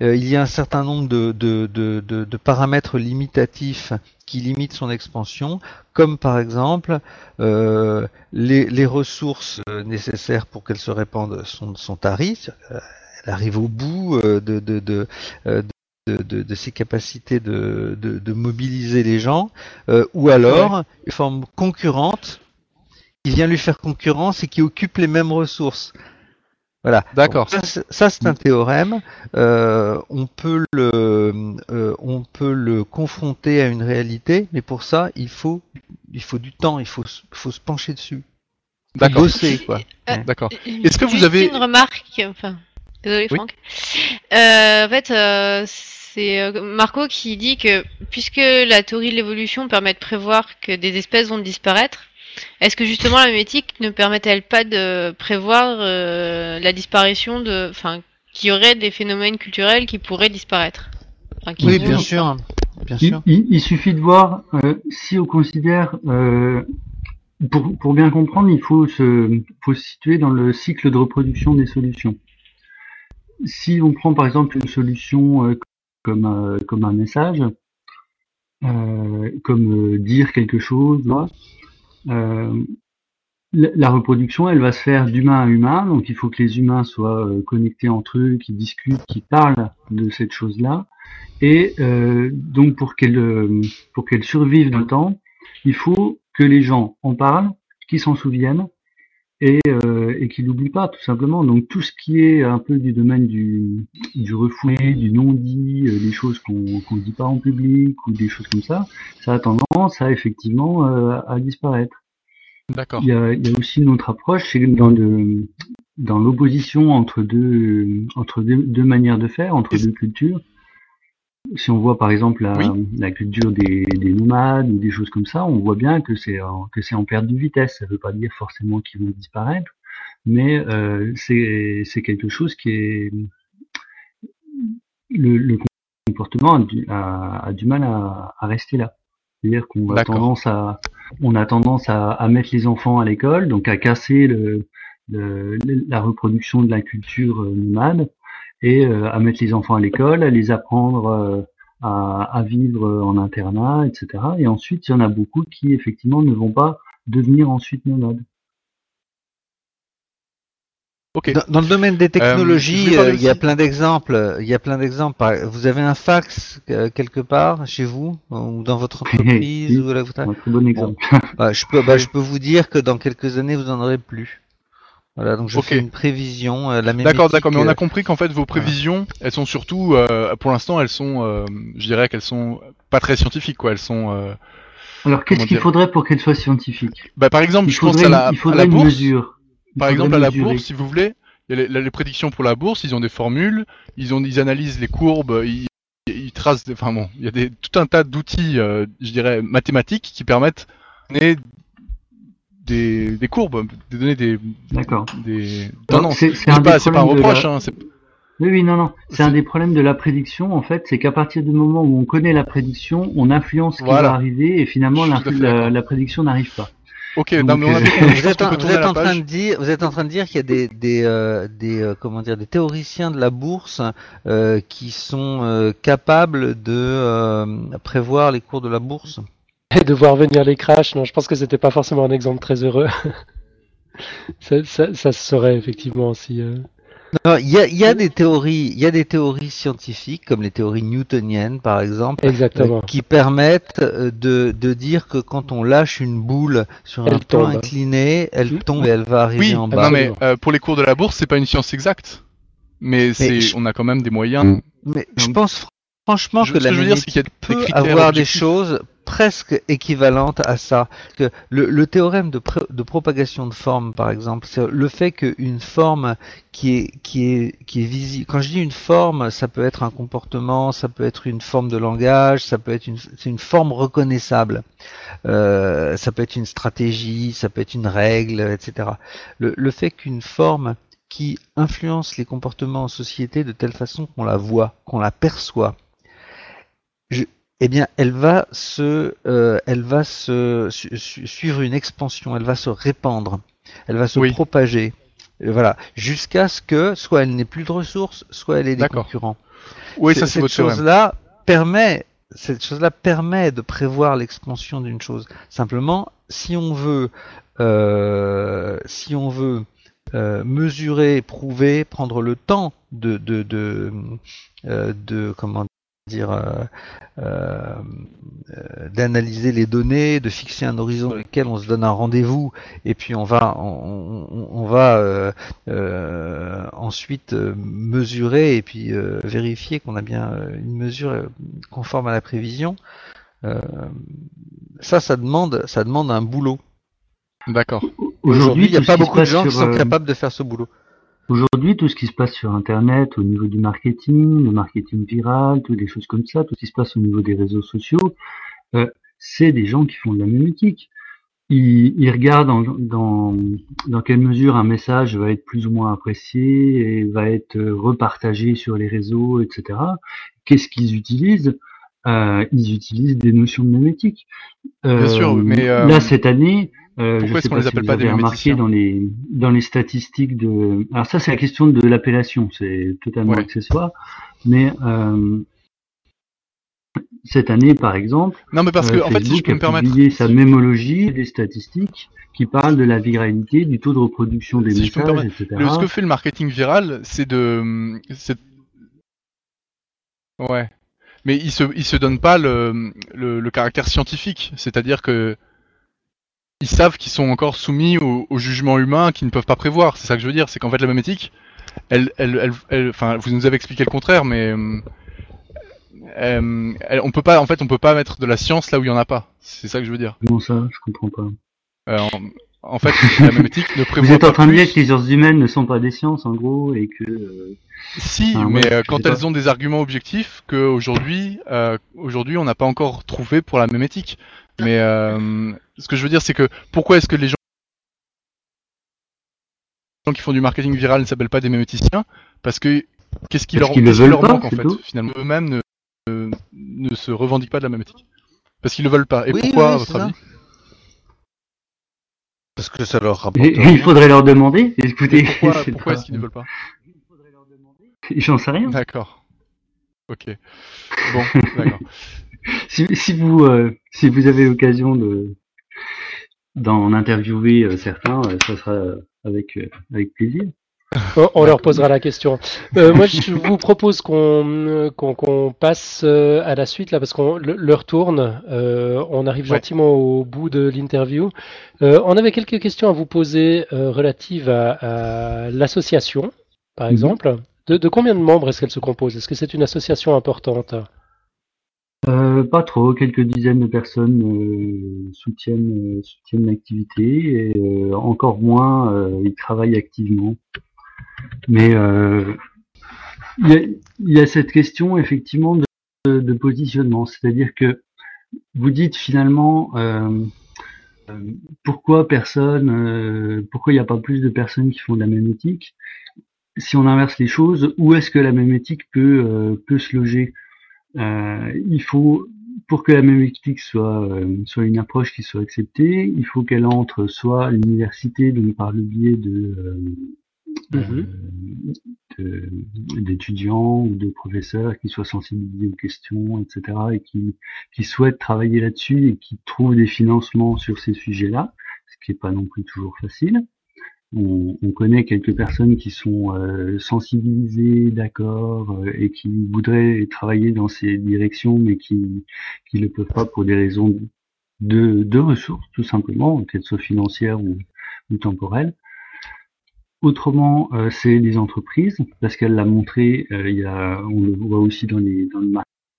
Speaker 2: euh, il y ait un certain nombre de, de, de, de, paramètres limitatifs qui limitent son expansion, comme par exemple euh, les, les, ressources nécessaires pour qu'elle se répande sont, sont taries, elle arrive au bout de, de, de, de, ses capacités de, de, mobiliser les gens, euh, ou alors une forme concurrente qui vient lui faire concurrence et qui occupe les mêmes ressources. Voilà.
Speaker 4: D'accord.
Speaker 2: Ça, c'est un théorème. Euh, on peut le, euh, on peut le confronter à une réalité, mais pour ça, il faut, il faut du temps. Il faut, faut se pencher dessus.
Speaker 4: D'accord.
Speaker 2: Bosser, quoi.
Speaker 4: D'accord. Est-ce que vous avez
Speaker 5: une remarque Enfin, désolé, Franck. en fait, c'est Marco qui dit que puisque la théorie de l'évolution permet de prévoir que des espèces vont disparaître, est-ce que justement la mémétique ne permet-elle pas de prévoir euh, la disparition de, enfin, qu'il y aurait des phénomènes culturels qui pourraient disparaître?
Speaker 2: Oui, bien sûr. Bien
Speaker 3: sûr. Il, suffit de voir euh, si on considère, euh, pour, pour, bien comprendre, il faut se, faut se situer dans le cycle de reproduction des solutions. Si on prend par exemple une solution comme, comme un message, comme dire quelque chose, euh, la reproduction, elle va se faire d'humain à humain, donc il faut que les humains soient euh, connectés entre eux, qui discutent, qui parlent de cette chose-là. Et euh, donc pour qu'elle pour qu'elle survive dans le temps, il faut que les gens en parlent, qu'ils s'en souviennent et, euh, et qu'ils l'oublient pas, tout simplement. Donc tout ce qui est un peu du domaine du, du refoulé, du non-dit, des choses qu'on ne dit pas en public ou des choses comme ça, ça a tendance à effectivement à disparaître.
Speaker 4: D'accord.
Speaker 3: Il y a, il y a aussi une autre approche, c'est dans le dans l'opposition entre deux entre deux, deux, manières de faire, entre deux cultures. Si on voit par exemple la, la culture des, des, nomades ou des choses comme ça, on voit bien que c'est que c'est en perte de vitesse. Ça ne veut pas dire forcément qu'ils vont disparaître, mais euh, c'est quelque chose qui est le, le comportement a du, a, a du mal à, à rester là. C'est-à-dire qu'on a tendance à, on a tendance à, à mettre les enfants à l'école, donc à casser le, le, la reproduction de la culture euh, nomade et euh, à mettre les enfants à l'école, à les apprendre euh, à, à, vivre en internat, etc. Et ensuite, il y en a beaucoup qui effectivement ne vont pas devenir ensuite nomades.
Speaker 2: Dans, le domaine des technologies, euh, il y a plein d'exemples. Il y a plein d'exemples. Vous avez un fax euh, quelque part chez vous ou dans votre entreprise ou
Speaker 3: là, vous... Un très bon exemple.
Speaker 2: Bah, je peux, bah, je peux vous dire que dans quelques années, vous en aurez plus. Voilà, donc je fais une prévision. la
Speaker 4: d'accord, d'accord. Mais on a compris qu'en fait, vos prévisions, elles sont surtout, pour l'instant, elles sont, je dirais qu'elles sont pas très scientifiques, quoi. Elles sont.
Speaker 3: Alors, qu'est-ce qu'il faudrait pour qu'elles soient scientifiques?
Speaker 4: Bah, par exemple, je pense à la, il faudrait à la bourse. Une mesure par exemple, à la bourse, si vous voulez, il y a les, prédictions pour la bourse, ils ont des formules, ils, ont, ils analysent les courbes, ils, ils tracent, des, enfin bon, il y a des, tout un tas d'outils, euh, je dirais, mathématiques qui permettent de donner des, des courbes, de donner des,
Speaker 3: D'accord.
Speaker 4: des, non, non, c'est pas, pas, un reproche, hein,
Speaker 3: oui, oui, non, non. C'est un des problèmes de la prédiction, en fait, c'est qu'à partir du moment où on connaît la prédiction, on influence ce qui va arriver et finalement la, la, prédiction n'arrive pas.
Speaker 4: Ok, non, mais on a
Speaker 2: vous, êtes, en, vous êtes en train de dire, vous êtes en train de dire qu'il y a des des euh, des euh, comment dire des théoriciens de la bourse euh, qui sont euh, capables de prévoir les cours de la bourse?
Speaker 1: Et de voir venir les crashs. Non, je pense que c'était pas forcément un exemple très heureux. ça, ça, ça serait effectivement si.
Speaker 2: Il y a, y a, des théories, il y a des théories scientifiques comme les théories newtoniennes par exemple,
Speaker 1: euh,
Speaker 2: qui permettent euh, de, de, dire que quand on lâche une boule sur un plan incliné, elle mmh. tombe et elle va arriver en bas.
Speaker 4: Non mais euh, pour les cours de la bourse, c'est pas une science exacte, mais, c'est, on a quand même des moyens.
Speaker 2: Mais je pense franchement que la que peut avoir des choses presque équivalente à ça. Que le, le théorème de, de, propagation de forme, par exemple, c'est le fait qu'une forme qui est, qui est, qui est visible. Quand je dis une forme, ça peut être un comportement, ça peut être une forme de langage, ça peut être une, forme reconnaissable. Euh, ça peut être une stratégie, ça peut être une règle, etc. Le, le fait qu'une forme qui influence les comportements en société de telle façon qu'on la voit, qu'on la perçoit, je, eh bien, elle va se, euh, elle va se suivre une expansion, elle va se répandre, elle va se propager, euh, voilà, jusqu'à ce que soit elle n'ait plus de ressources, soit elle ait des concurrents.
Speaker 4: Oui, ça c'est
Speaker 2: cette chose-là permet, cette chose-là permet de prévoir l'expansion d'une chose. Simplement, si on veut, euh, si on veut mesurer, prouver, prendre le temps de, de, de, de comment dire, euh, euh, d'analyser les données, de fixer un horizon dans lequel on se donne un rendez-vous, et puis on va, on, on va ensuite mesurer et puis vérifier qu'on a bien une mesure conforme à la prévision. ça, ça demande, ça demande un boulot.
Speaker 4: D'accord.
Speaker 2: Aujourd'hui, il n'y a pas beaucoup de gens qui sont capables de faire ce boulot.
Speaker 3: Aujourd'hui, tout ce qui se passe sur Internet, au niveau du marketing, le marketing viral, toutes les choses comme ça, tout ce qui se passe au niveau des réseaux sociaux, euh, c'est des gens qui font de la mémétique. Ils, ils regardent dans, dans, dans, quelle mesure un message va être plus ou moins apprécié et va être repartagé sur les réseaux, etc. Qu'est-ce qu'ils utilisent? Euh, Ils utilisent des notions de mémétique.
Speaker 4: Euh, Bien sûr, mais
Speaker 3: euh, là cette année,
Speaker 4: euh, Pourquoi est-ce qu'on les appelle pas des
Speaker 3: remarqué dans les dans les statistiques de. Alors ça, c'est la question de l'appellation, c'est totalement accessoire. Mais euh, cette année, par exemple,
Speaker 4: non, mais parce que
Speaker 3: euh,
Speaker 4: en fait, si je peux me permettre,
Speaker 3: publié sa mémologie des statistiques qui parlent de la viralité, du taux de reproduction des messages, etc.
Speaker 4: Le, ce que fait le marketing viral, c'est de, ouais, mais il se il se donne pas le le, le caractère scientifique, c'est-à-dire que ils savent qu'ils sont encore soumis au, jugement humain qu'ils ne peuvent pas prévoir. C'est ça que je veux dire, c'est qu'en fait la mémétique, elle, elle, elle, enfin, vous nous avez expliqué le contraire, mais euh, euh on peut pas, en fait, on peut pas mettre de la science là où il y en a pas. C'est ça que je veux dire.
Speaker 3: Comment ça? Je comprends pas.
Speaker 4: Euh, en, fait, la mémétique ne prévoit
Speaker 3: Vous êtes
Speaker 4: en
Speaker 3: train de dire que les sciences humaines ne sont pas des sciences, en gros, et que. Euh,
Speaker 4: si, mais quand elles ont des arguments objectifs qu'aujourd'hui, aujourd'hui, on n'a pas encore trouvé pour la mémétique. Mais euh, ce que je veux dire, c'est que pourquoi est-ce que les gens qui font du marketing viral ne s'appellent pas des méméticiens? Parce que qu'est-ce qui leur,
Speaker 3: qu leur manque
Speaker 4: en fait Finalement, eux-mêmes ne, euh, ne, se revendiquent pas de la mémétique. Parce qu'ils le veulent pas. Et pourquoi, à votre avis?
Speaker 2: Parce que ça leur rapporte.
Speaker 3: il faudrait leur demander. Écoutez,
Speaker 4: pourquoi, pourquoi est-ce qu'ils ne veulent pas?
Speaker 3: J'en sais rien.
Speaker 4: D'accord. Ok. Bon, d'accord.
Speaker 3: Si, si, vous, euh, si vous avez l'occasion de d'en interviewer euh, certains, euh, ça sera avec, avec plaisir.
Speaker 1: On, leur posera la question. moi, je vous propose qu'on qu'on passe à la suite là, parce qu'on leur tourne. on arrive gentiment au bout de l'interview. on avait quelques questions à vous poser relatives à, l'association, par mhm. exemple. De, de, combien de membres est-ce qu'elle se compose? Est-ce que c'est une association importante?
Speaker 3: euh, pas trop, quelques dizaines de personnes euh, soutiennent, euh, soutiennent l'activité et encore moins ils travaillent activement. Mais il y a, cette question effectivement de, positionnement, c'est-à-dire que vous dites finalement pourquoi personne, pourquoi il n'y a pas plus de personnes qui font de la mémétique Si on inverse les choses, où est-ce que la mémétique peut, peut se loger? euh, il faut, pour que la mémétique soit, euh, soit une approche qui soit acceptée, il faut qu'elle entre soit à l'université, donc par le biais de, euh, mm-hmm. d'étudiants ou de professeurs qui soient sensibilisés aux questions, etc., et qui, qui souhaitent travailler là-dessus et qui trouvent des financements sur ces sujets-là, ce qui n'est pas non plus toujours facile on, connaît quelques personnes qui sont euh, sensibilisées, d'accord, euh, et qui voudraient travailler dans ces directions, mais qui qui ne peuvent pas pour des raisons de, ressources, tout simplement, qu'elles soient financières ou, temporelles. Autrement, euh, c'est les entreprises, parce qu'elle l'a montré, on le voit aussi dans le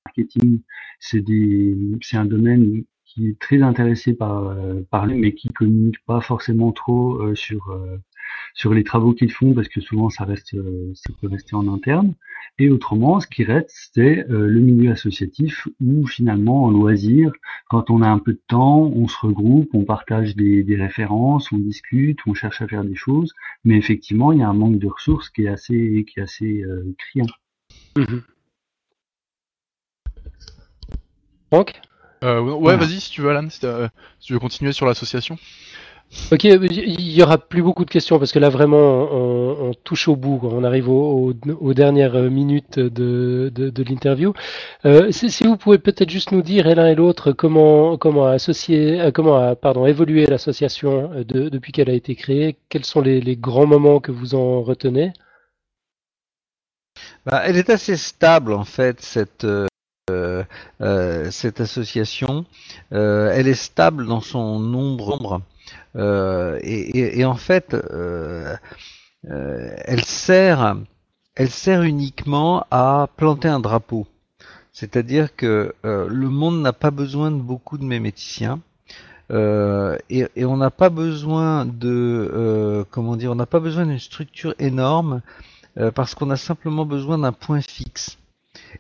Speaker 3: marketing, c'est un domaine qui est très intéressé par euh, par lui, mais qui communique pas forcément trop euh, sur euh, sur les travaux qu'ils font parce que souvent ça reste ça peut rester en interne. Et autrement, ce qui reste, c'est le milieu associatif où finalement en loisir, quand on a un peu de temps, on se regroupe, on partage des, références, on discute, on cherche à faire des choses. Mais effectivement, il y a un manque de ressources qui est assez qui est assez criant.
Speaker 1: Mmh
Speaker 4: euh, ouais, vas-y si tu veux, Alan, si, tu veux continuer sur l'association.
Speaker 1: Ok, il y aura plus beaucoup de questions parce que là vraiment on, touche au bout, on arrive aux, dernières minutes de, de, l'interview. Euh, si, vous pouvez peut-être juste nous dire l'un et l'autre comment comment associer, euh, comment a pardon évolué l'association euh, depuis qu'elle a été créée, quels sont les, les, grands moments que vous en retenez?
Speaker 2: Bah, Elle est assez stable en fait cette cette association, elle est stable dans son nombre, et, et, en fait, elle sert, elle sert uniquement à planter un drapeau. C'est-à-dire que le monde n'a pas besoin de beaucoup de méméticiens. Euh, et, et, on n'a pas besoin de euh, comment dire, on n'a pas besoin d'une structure énorme euh, parce qu'on a simplement besoin d'un point fixe.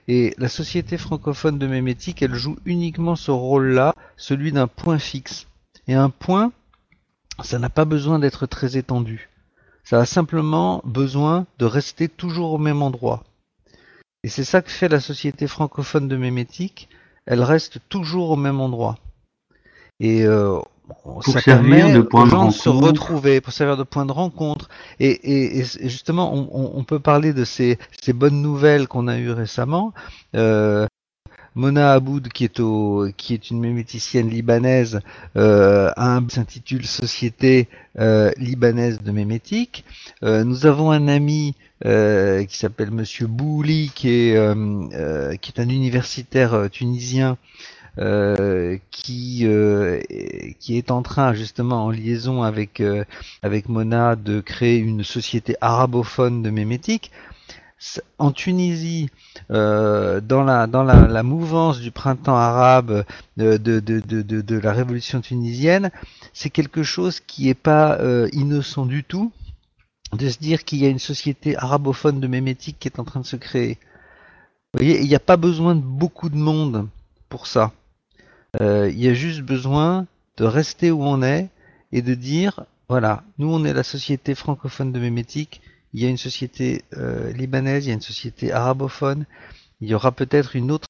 Speaker 2: Et la société francophone de mémétique, elle joue uniquement ce rôle-là, celui d'un point fixe. Et un point, ça n'a pas besoin d'être très étendu. Ça a simplement besoin de rester toujours au même endroit. Et c'est ça que fait la société francophone de mémétique. Elle reste toujours au même endroit. Et euh, ça permet de gens de se retrouver, pour servir de point de rencontre. Et, et, et justement, on, on, peut parler de ces, ces bonnes nouvelles qu'on a eues récemment. Euh, Mona Aboud, qui est, au, qui est une méméticienne libanaise, euh, s'intitule Société euh, libanaise de mémétique. Euh, nous avons un ami euh, qui s'appelle Monsieur Bouli, qui est, euh, qui est un universitaire tunisien euh, qui euh, qui est en train justement en liaison avec euh, avec Mona de créer une société arabophone de mémétique. En Tunisie, dans la dans la, la, mouvance du printemps arabe de, de, de, de, de la révolution tunisienne, c'est quelque chose qui est pas innocent du tout de se dire qu'il y a une société arabophone de mémétique qui est en train de se créer. Vous voyez, il n'y a pas besoin de beaucoup de monde pour ça. Euh, il y a juste besoin de rester où on est et de dire, voilà, nous on est la société francophone de mémétique, il y a une société euh, libanaise, il y a une société arabophone, il y aura peut-être une autre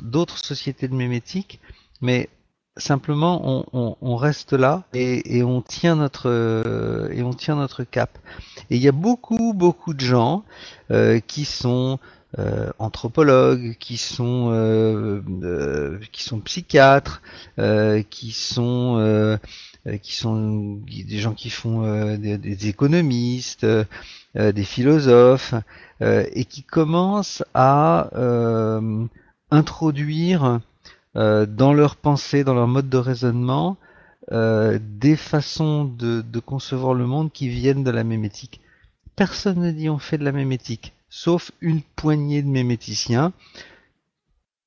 Speaker 2: d'autres sociétés de mémétique, mais simplement on, on, on reste là et, et, on tient notre euh, et on tient notre cap. Et il y a beaucoup beaucoup de gens euh, qui sont euh, anthropologues, qui sont euh, euh, qui sont psychiatres, qui sont qui sont des gens qui font des, des, économistes, des philosophes, et qui commencent à introduire dans leur pensée, dans leur mode de raisonnement, des façons de, de, concevoir le monde qui viennent de la mémétique. Personne ne dit on fait de la mémétique sauf une poignée de méméticiens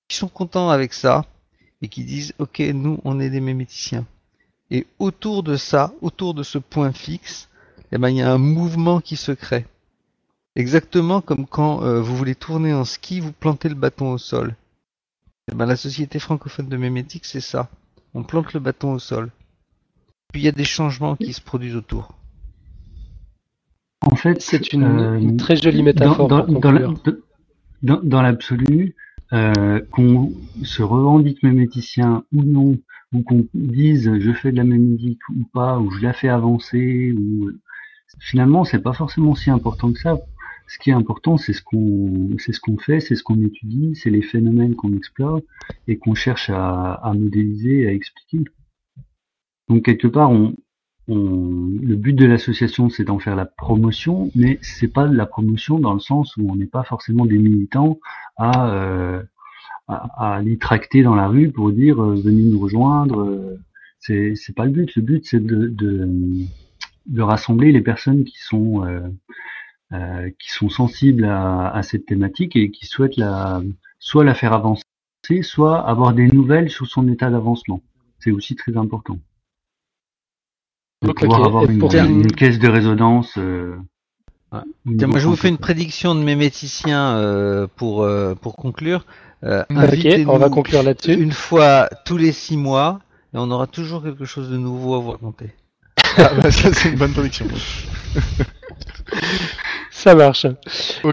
Speaker 2: qui sont contents avec ça et qui disent ok nous on est des méméticiens. Et autour de ça, autour de ce point fixe, eh ben, il y a un mouvement qui se crée. Exactement comme quand euh, vous voulez tourner en ski, vous plantez le bâton au sol. Eh ben, la société francophone de mémétique, c'est ça. On plante le bâton au sol. Puis il y a des changements qui se produisent autour.
Speaker 3: En fait,
Speaker 1: c'est une, euh, très jolie métaphore.
Speaker 3: Dans, l'absolu, euh, qu'on se revendique méméticien ou non, ou qu'on dise je fais de la mémétique ou pas, ou je la fais avancer, ou finalement c'est pas forcément si important que ça. Ce qui est important, c'est ce qu'on, c'est ce qu'on fait, c'est ce qu'on étudie, c'est les phénomènes qu'on explore et qu'on cherche à, à modéliser, à expliquer. Donc quelque part, on, le but de l'association, c'est d'en faire la promotion, mais c'est pas de la promotion dans le sens où on n'est pas forcément des militants à, euh, tracter dans la rue pour dire euh, venez nous rejoindre. Euh, c'est c'est pas le but. Le but, c'est de, rassembler les personnes qui sont euh, sensibles à, cette thématique et qui souhaitent soit la faire avancer, soit avoir des nouvelles sur son état d'avancement. C'est aussi très important de pouvoir avoir une, caisse de résonance. Euh,
Speaker 2: moi, je vous fais une prédiction de mes méticiens euh, pour euh, pour conclure.
Speaker 1: Euh, ok, on va conclure là-dessus.
Speaker 2: Une fois tous les six mois, et on aura toujours quelque chose de nouveau à vous raconter. ah,
Speaker 4: bah, ça c'est une bonne prédiction.
Speaker 1: Ça marche.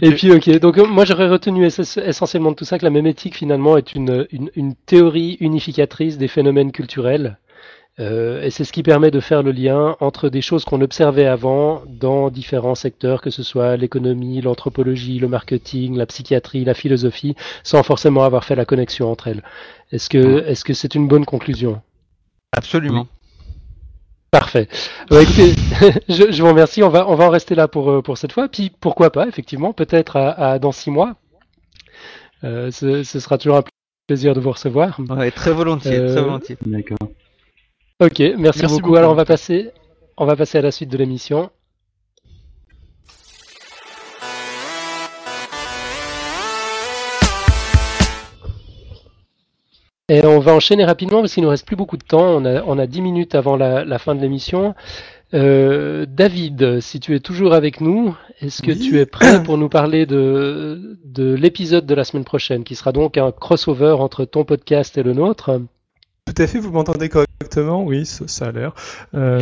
Speaker 1: Et puis, ok. Donc, moi, j'aurais retenu essentiellement de tout ça que la mémétique, finalement, est une, une, une théorie unificatrice des phénomènes culturels euh, et c'est ce qui permet de faire le lien entre des choses qu'on observait avant dans différents secteurs, que ce soit l'économie, l'anthropologie, le marketing, la psychiatrie, la philosophie, sans forcément avoir fait la connexion entre elles. Est-ce que est-ce que c'est une bonne conclusion?
Speaker 2: Absolument.
Speaker 1: Parfait. Bah, écoutez, je, je, vous remercie. On va on va en rester là pour euh, pour cette fois. Puis pourquoi pas, effectivement, peut-être à, à, dans six mois. Euh, ce, ce, sera toujours un plaisir de vous recevoir.
Speaker 2: Ouais, très volontiers,
Speaker 1: Euh,
Speaker 2: très volontiers.
Speaker 3: D'accord.
Speaker 1: Ok, merci,
Speaker 4: Merci
Speaker 1: beaucoup.
Speaker 4: beaucoup.
Speaker 1: Alors on va passer, on va passer à la suite de l'émission. Et on va enchaîner rapidement parce qu'il nous reste plus beaucoup de temps. On a, on a 10 minutes avant la, la fin de l'émission. Euh, David, si tu es toujours avec nous, est-ce que
Speaker 6: Oui.
Speaker 1: tu es prêt pour nous parler de, de l'épisode de la semaine prochaine, qui sera donc un crossover entre ton podcast et le nôtre?
Speaker 6: Tout à fait, vous m'entendez correctement? Oui, ça, a l'air. Euh,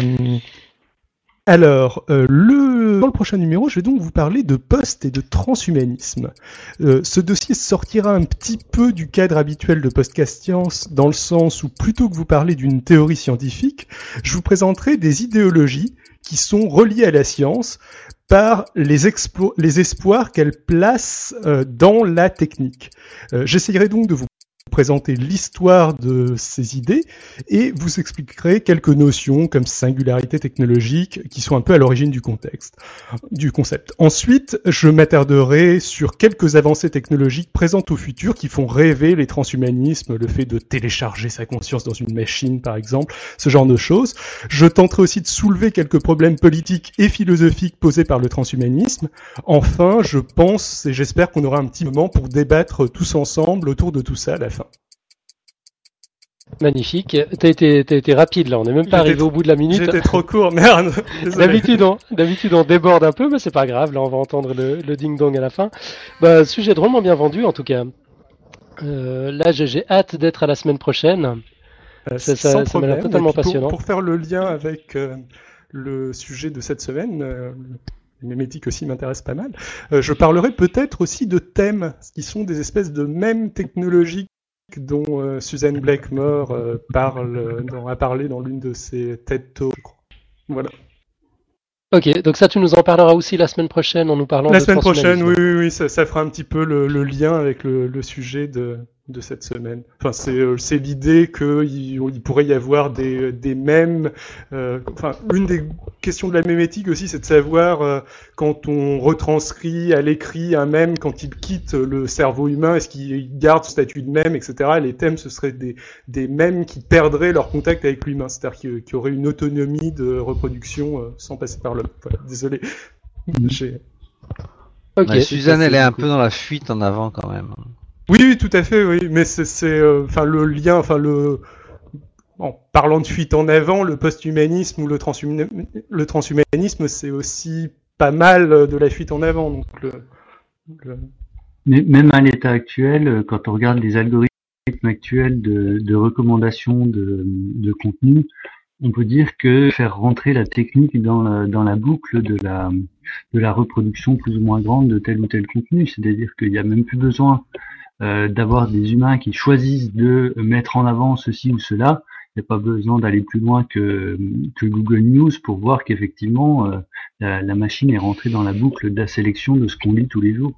Speaker 6: alors, euh, dans le prochain numéro, je vais donc vous parler de post et de transhumanisme. Euh, ce dossier sortira un petit peu du cadre habituel de Postcast Science, dans le sens où plutôt que vous parler d'une théorie scientifique, je vous présenterai des idéologies qui sont reliées à la science par les, espoirs qu'elle place dans la technique. J'essayerai donc de vous présenter l'histoire de ces idées et vous expliquerai quelques notions comme singularité technologique qui sont un peu à l'origine du contexte, du concept. Ensuite, je m'attarderai sur quelques avancées technologiques présentes au futur qui font rêver les transhumanismes, le fait de télécharger sa conscience dans une machine par exemple, ce genre de choses. Je tenterai aussi de soulever quelques problèmes politiques et philosophiques posés par le transhumanisme. Enfin, je pense et j'espère qu'on aura un petit moment pour débattre tous ensemble autour de tout ça.
Speaker 1: Magnifique. T'as été, t'as été rapide là, on n'est même pas arrivé au bout de la minute.
Speaker 6: J'étais trop court, merde.
Speaker 1: D'habitude, on, d'habitude, on déborde un peu, mais c'est pas grave. Là, on va entendre le, le ding-dong à la fin. Bah, sujet drôlement bien vendu, en tout cas. Euh, là, j'ai j'ai hâte d'être à la semaine prochaine.
Speaker 6: Euh,
Speaker 1: Ça- ça-
Speaker 6: sans
Speaker 1: ça m'a l'air
Speaker 6: problème.
Speaker 1: totalement
Speaker 6: pour-
Speaker 1: passionnant.
Speaker 6: Pour, faire le lien avec euh, le sujet de cette semaine, euh, les mémétiques aussi m'intéressent pas mal, je parlerai peut-être aussi de thèmes qui sont des espèces de mèmes technologiques dont euh, Suzanne Blackmore euh, parle, dans, a parlé dans l'une de ses TED Talks. Voilà.
Speaker 1: Ok, donc ça, tu nous en parleras aussi la semaine prochaine en nous parlant
Speaker 6: La
Speaker 1: de
Speaker 6: semaine prochaine, oui, oui, oui, ça, ça fera un petit peu le, le lien avec le, le sujet de, de cette semaine. Enfin, c'est euh, l'idée qu'il il pourrait y avoir des, des mèmes. euh, enfin, une des questions de la mémétique aussi, c'est de savoir euh, quand on retranscrit à l'écrit un mème, quand il quitte le cerveau humain, est-ce qu'il garde ce statut de mème, etc. Les thèmes, ce seraient des, des mèmes qui perdraient leur contact avec l'humain, c'est-à-dire qu'il qu'il y aurait une autonomie de reproduction euh, sans passer par l'homme. Voilà, désolé. J'ai-
Speaker 1: Ok.
Speaker 2: Suzanne, elle est un peu dans la fuite en avant quand même.
Speaker 6: Oui, tout à fait, oui. Mais c'est, euh, enfin, le lien, enfin, le, en parlant de fuite en avant, le post-humanisme ou le, transhumani- le transhumanisme, c'est aussi pas mal euh, de la fuite en avant.
Speaker 3: Mais même à l'état actuel, euh, quand on regarde les algorithmes actuels de, recommandation de, de contenu, on peut dire que faire rentrer la technique dans la, boucle de la, reproduction plus ou moins grande de tel ou tel contenu, c'est-à-dire qu'il n'y a même plus besoin d'avoir des humains qui choisissent de mettre en avant ceci ou cela. Il n'y a pas besoin d'aller plus loin que, que Google News pour voir qu'effectivement euh, la, la machine est rentrée dans la boucle de la sélection de ce qu'on lit tous les jours.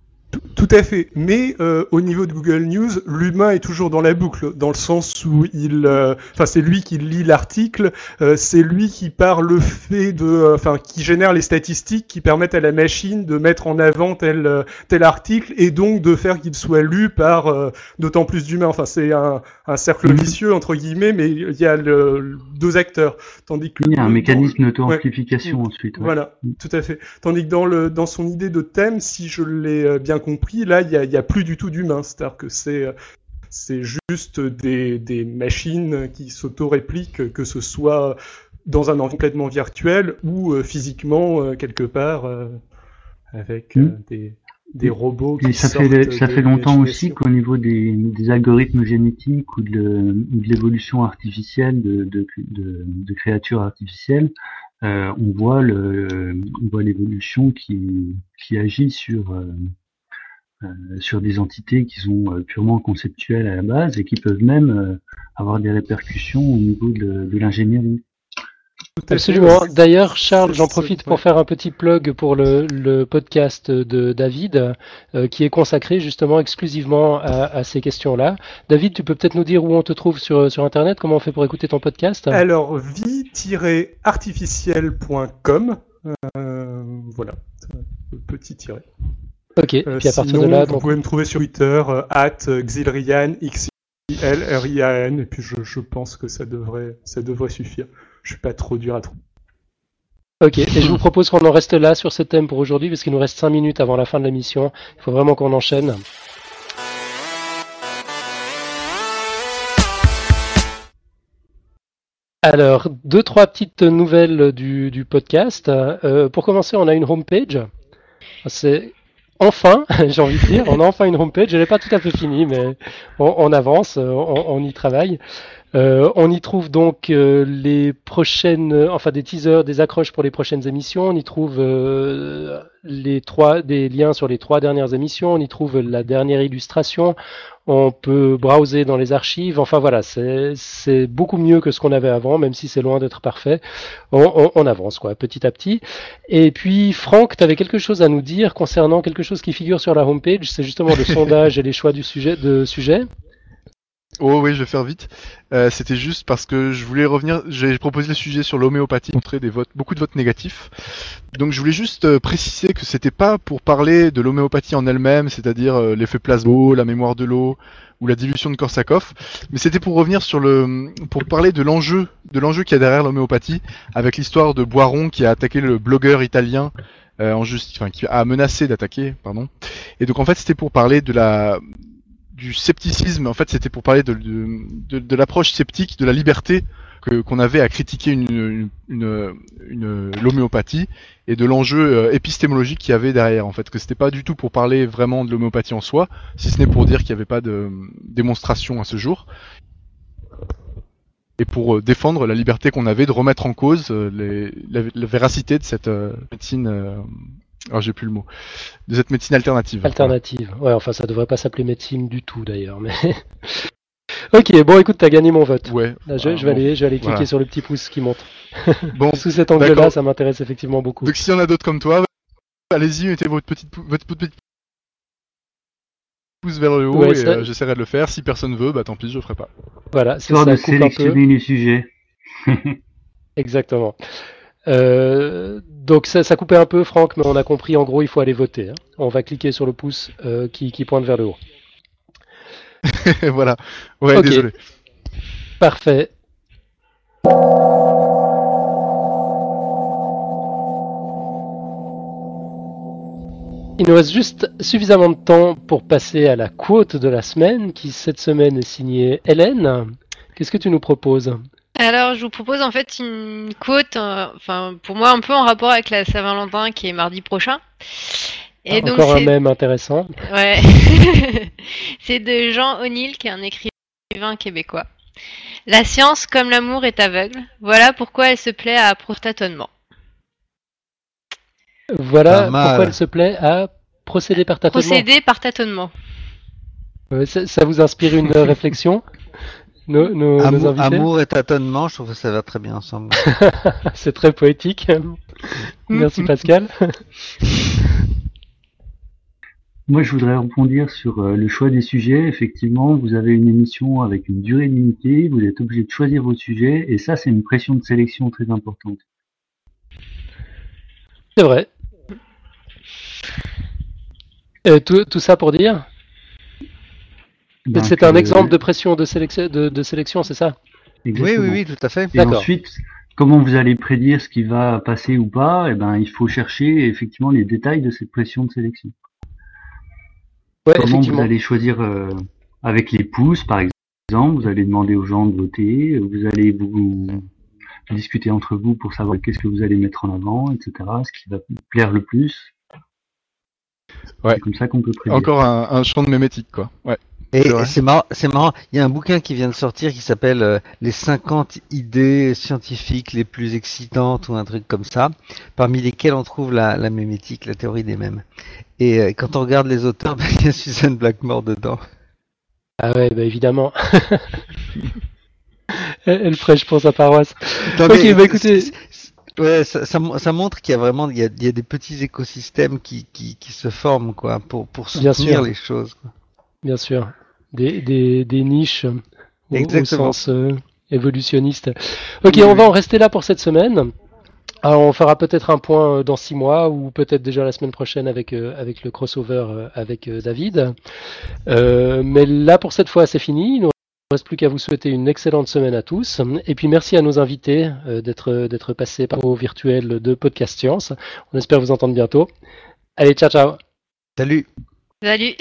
Speaker 6: Tout à fait. Mais euh, au niveau de Google News, l'humain est toujours dans la boucle, dans le sens où il, euh, enfin c'est lui qui lit l'article, euh, c'est lui qui par le fait de, enfin qui génère les statistiques qui permettent à la machine de mettre en avant tel tel article et donc de faire qu'il soit lu par d'autant plus d'humains. Enfin c'est un, un cercle vicieux entre guillemets, mais il y a le, deux acteurs, tandis que
Speaker 3: Il y a un mécanisme d'auto-amplification ensuite. ouais.
Speaker 6: voilà, tout à fait. Tandis que dans, le, dans son idée de thème, si je l'ai euh, bien compris, là, il n'y a, plus du tout d'humain. C'est-à-dire que c'est, c'est juste des, des machines qui s'auto-répliquent, que ce soit dans un environnement complètement virtuel ou euh, physiquement euh, quelque part euh, avec
Speaker 3: Mm.
Speaker 6: des, des robots qui
Speaker 3: Et ça
Speaker 6: sortent
Speaker 3: fait, ça fait longtemps aussi qu'au niveau des, des algorithmes génétiques ou de, de l'évolution artificielle de, de, créatures artificielles, on voit le, on voit l'évolution qui, qui agit sur, sur des entités qui sont euh, purement conceptuelles à la base et qui peuvent même euh, avoir des répercussions au niveau de, de l'ingénierie.
Speaker 1: Absolument. D'ailleurs, Charles, j'en profite pour faire un petit plug pour le, le podcast de David, euh, qui est consacré justement exclusivement à, à ces questions-là. David, tu peux peut-être nous dire où on te trouve sur, sur Internet, comment on fait pour écouter ton podcast?
Speaker 6: Alors, vie-artificiel.com. Euh, voilà, petit tiret.
Speaker 1: Ok,
Speaker 6: Euh,
Speaker 1: puis à partir
Speaker 6: sinon,
Speaker 1: de là,
Speaker 6: vous
Speaker 1: donc,
Speaker 6: pouvez me trouver sur Twitter, euh, at Xilrian, X L-R-I-A-N, et puis je, je pense que ça devrait, ça devrait suffire. Je suis pas trop dur à trouver.
Speaker 1: Ok, et je vous propose qu'on en reste là sur ce thème pour aujourd'hui, parce qu'il nous reste 5 minutes avant la fin de l'émission. Il faut vraiment qu'on enchaîne. Alors, deux, trois petites nouvelles du, du podcast. Euh, pour commencer, on a une homepage. C'est enfin, j'ai envie de dire, on a enfin une homepage. Elle n'est pas tout à fait finie, mais on, avance, on, y travaille. Euh, on y trouve donc euh, les prochaines, enfin des teasers, des accroches pour les prochaines émissions. On y trouve euh, les trois, des liens sur les trois dernières émissions. On y trouve la dernière illustration. On peut browser dans les archives. Enfin voilà, c'est beaucoup mieux que ce qu'on avait avant, même si c'est loin d'être parfait. On, on, on, avance quoi, petit à petit. Et puis Franck, tu avais quelque chose à nous dire concernant quelque chose qui figure sur la homepage. C'est justement le sondage et les choix du sujet de sujet.
Speaker 4: Oh oui, je vais faire vite. Euh, C'était juste parce que je voulais revenir. J'ai proposé le sujet sur l'homéopathie, montrer des votes, beaucoup de votes négatifs. Donc je voulais juste euh, préciser que c'était pas pour parler de l'homéopathie en elle-même, c'est-à-dire euh, l'effet plasmo, la mémoire de l'eau ou la dilution de Korsakoff, mais c'était pour revenir sur le, pour parler de l'enjeu, de l'enjeu qu'il y a derrière l'homéopathie, avec l'histoire de Boiron qui a attaqué le blogueur italien. Euh, en juste, enfin, qui a menacé d'attaquer, pardon. Et donc en fait, c'était pour parler de la, du scepticisme. En fait, c'était pour parler de, de, de, l'approche sceptique de la liberté que qu'on avait à critiquer une, une, une, une l'homéopathie et de l'enjeu euh, épistémologique qu'il y avait derrière. En fait, que c'était pas du tout pour parler vraiment de l'homéopathie en soi, si ce n'est pour dire qu'il n'y avait pas de démonstration à ce jour. Et pour euh, défendre la liberté qu'on avait de remettre en cause euh, la, véracité de cette médecine alors j'ai plus le mot. De cette médecine alternative.
Speaker 1: Alternative. Ouais, enfin ça devrait pas s'appeler médecine du tout d'ailleurs, mais. ok, bon écoute, t'as gagné mon vote.
Speaker 4: Ouais.
Speaker 1: Là, je, je, vais aller, je vais aller cliquer voilà. sur le petit pouce qui monte. Bon. Sous cet angle-là, ça m'intéresse effectivement beaucoup.
Speaker 4: Donc s'il y en a d'autres comme toi, allez-y, mettez votre petit, votre petit pouce vers le haut ouais, et euh, j'essaierai de le faire. Si personne veut, bah tant pis, je le ferai pas.
Speaker 1: Voilà, c'est
Speaker 3: ça. de sélectionner les sujets.
Speaker 1: Exactement. Euh, donc ça, ça, coupait un peu, Franck, mais on a compris. En gros, il faut aller voter. Hein. On va cliquer sur le pouce euh, qui, qui, pointe vers le haut.
Speaker 4: voilà. Ouais, okay. désolé.
Speaker 1: Parfait. Il nous reste juste suffisamment de temps pour passer à la quote de la semaine, qui cette semaine est signée Hélène. Qu'est-ce que tu nous proposes?
Speaker 5: Alors, je vous propose en fait une quote, euh, enfin pour moi un peu en rapport avec la Saint-Valentin qui est mardi prochain.
Speaker 1: Et ah, donc encore un même intéressant.
Speaker 5: Ouais. c'est de Jean O'Neill qui est un écrivain québécois. La science, comme l'amour, est aveugle. Voilà pourquoi elle se plaît à protâtonnement.
Speaker 1: Voilà pourquoi elle se plaît à procéder par tâtonnement.
Speaker 5: Procéder par tâtonnement.
Speaker 1: Ouais, ça, ça vous inspire une réflexion? nos, nos,
Speaker 2: amour,
Speaker 1: nos
Speaker 2: amour, et tâtonnement, je trouve que ça va très bien ensemble.
Speaker 1: C'est très poétique. Merci Pascal.
Speaker 3: Moi, je voudrais rebondir sur euh, le choix des sujets. Effectivement, vous avez une émission avec une durée limitée, vous êtes obligé de choisir vos sujets, et ça, c'est une pression de sélection très importante.
Speaker 1: C'est vrai. Et tout, tout ça pour dire c'est un euh, exemple de pression de, sélection, de, de sélection, c'est ça?
Speaker 2: Oui, oui, oui, tout à fait.
Speaker 3: Et ensuite, comment vous allez prédire ce qui va passer ou pas? Eh ben, il faut chercher effectivement les détails de cette pression de sélection.
Speaker 1: Ouais,
Speaker 3: comment vous allez choisir euh, avec les pouces, par exemple? Vous allez demander aux gens de voter, vous allez vous discuter entre vous pour savoir qu'est-ce que vous allez mettre en avant, etc. Ce qui va plaire le plus.
Speaker 4: Ouais.
Speaker 3: C'est comme ça qu'on peut prédire.
Speaker 4: Encore un, un champ de mémétique, quoi. Ouais.
Speaker 2: Et c'est marrant, c'est marrant, il y a un bouquin qui vient de sortir qui s'appelle euh, Les 50 idées scientifiques les plus excitantes ou un truc comme ça, parmi lesquelles on trouve la, la mémétique, la théorie des mêmes. Et euh, quand on regarde les auteurs, ben, il y a Suzanne Blackmore dedans.
Speaker 1: Ah ouais, bah évidemment. Elle prêche pour sa paroisse.
Speaker 2: Non, ok, bah écoutez. Ouais, ça, ça, ça montre qu'il y a vraiment il y a, il y a des petits écosystèmes qui, qui, qui, se forment quoi pour pour soutenir les choses. Quoi.
Speaker 1: Bien sûr, des, des, des niches au, au sens euh, évolutionniste. Ok, oui, on va en rester là pour cette semaine. Alors, on fera peut-être un point dans six mois ou peut-être déjà la semaine prochaine avec euh, avec le crossover euh, avec David. Euh, mais là pour cette fois c'est fini. reste plus qu'à vous souhaiter une excellente semaine à tous. Et puis merci à nos invités euh, d'être d'être passés par au virtuel de Podcast Science. On espère vous entendre bientôt. Allez, ciao ciao.
Speaker 6: Salut.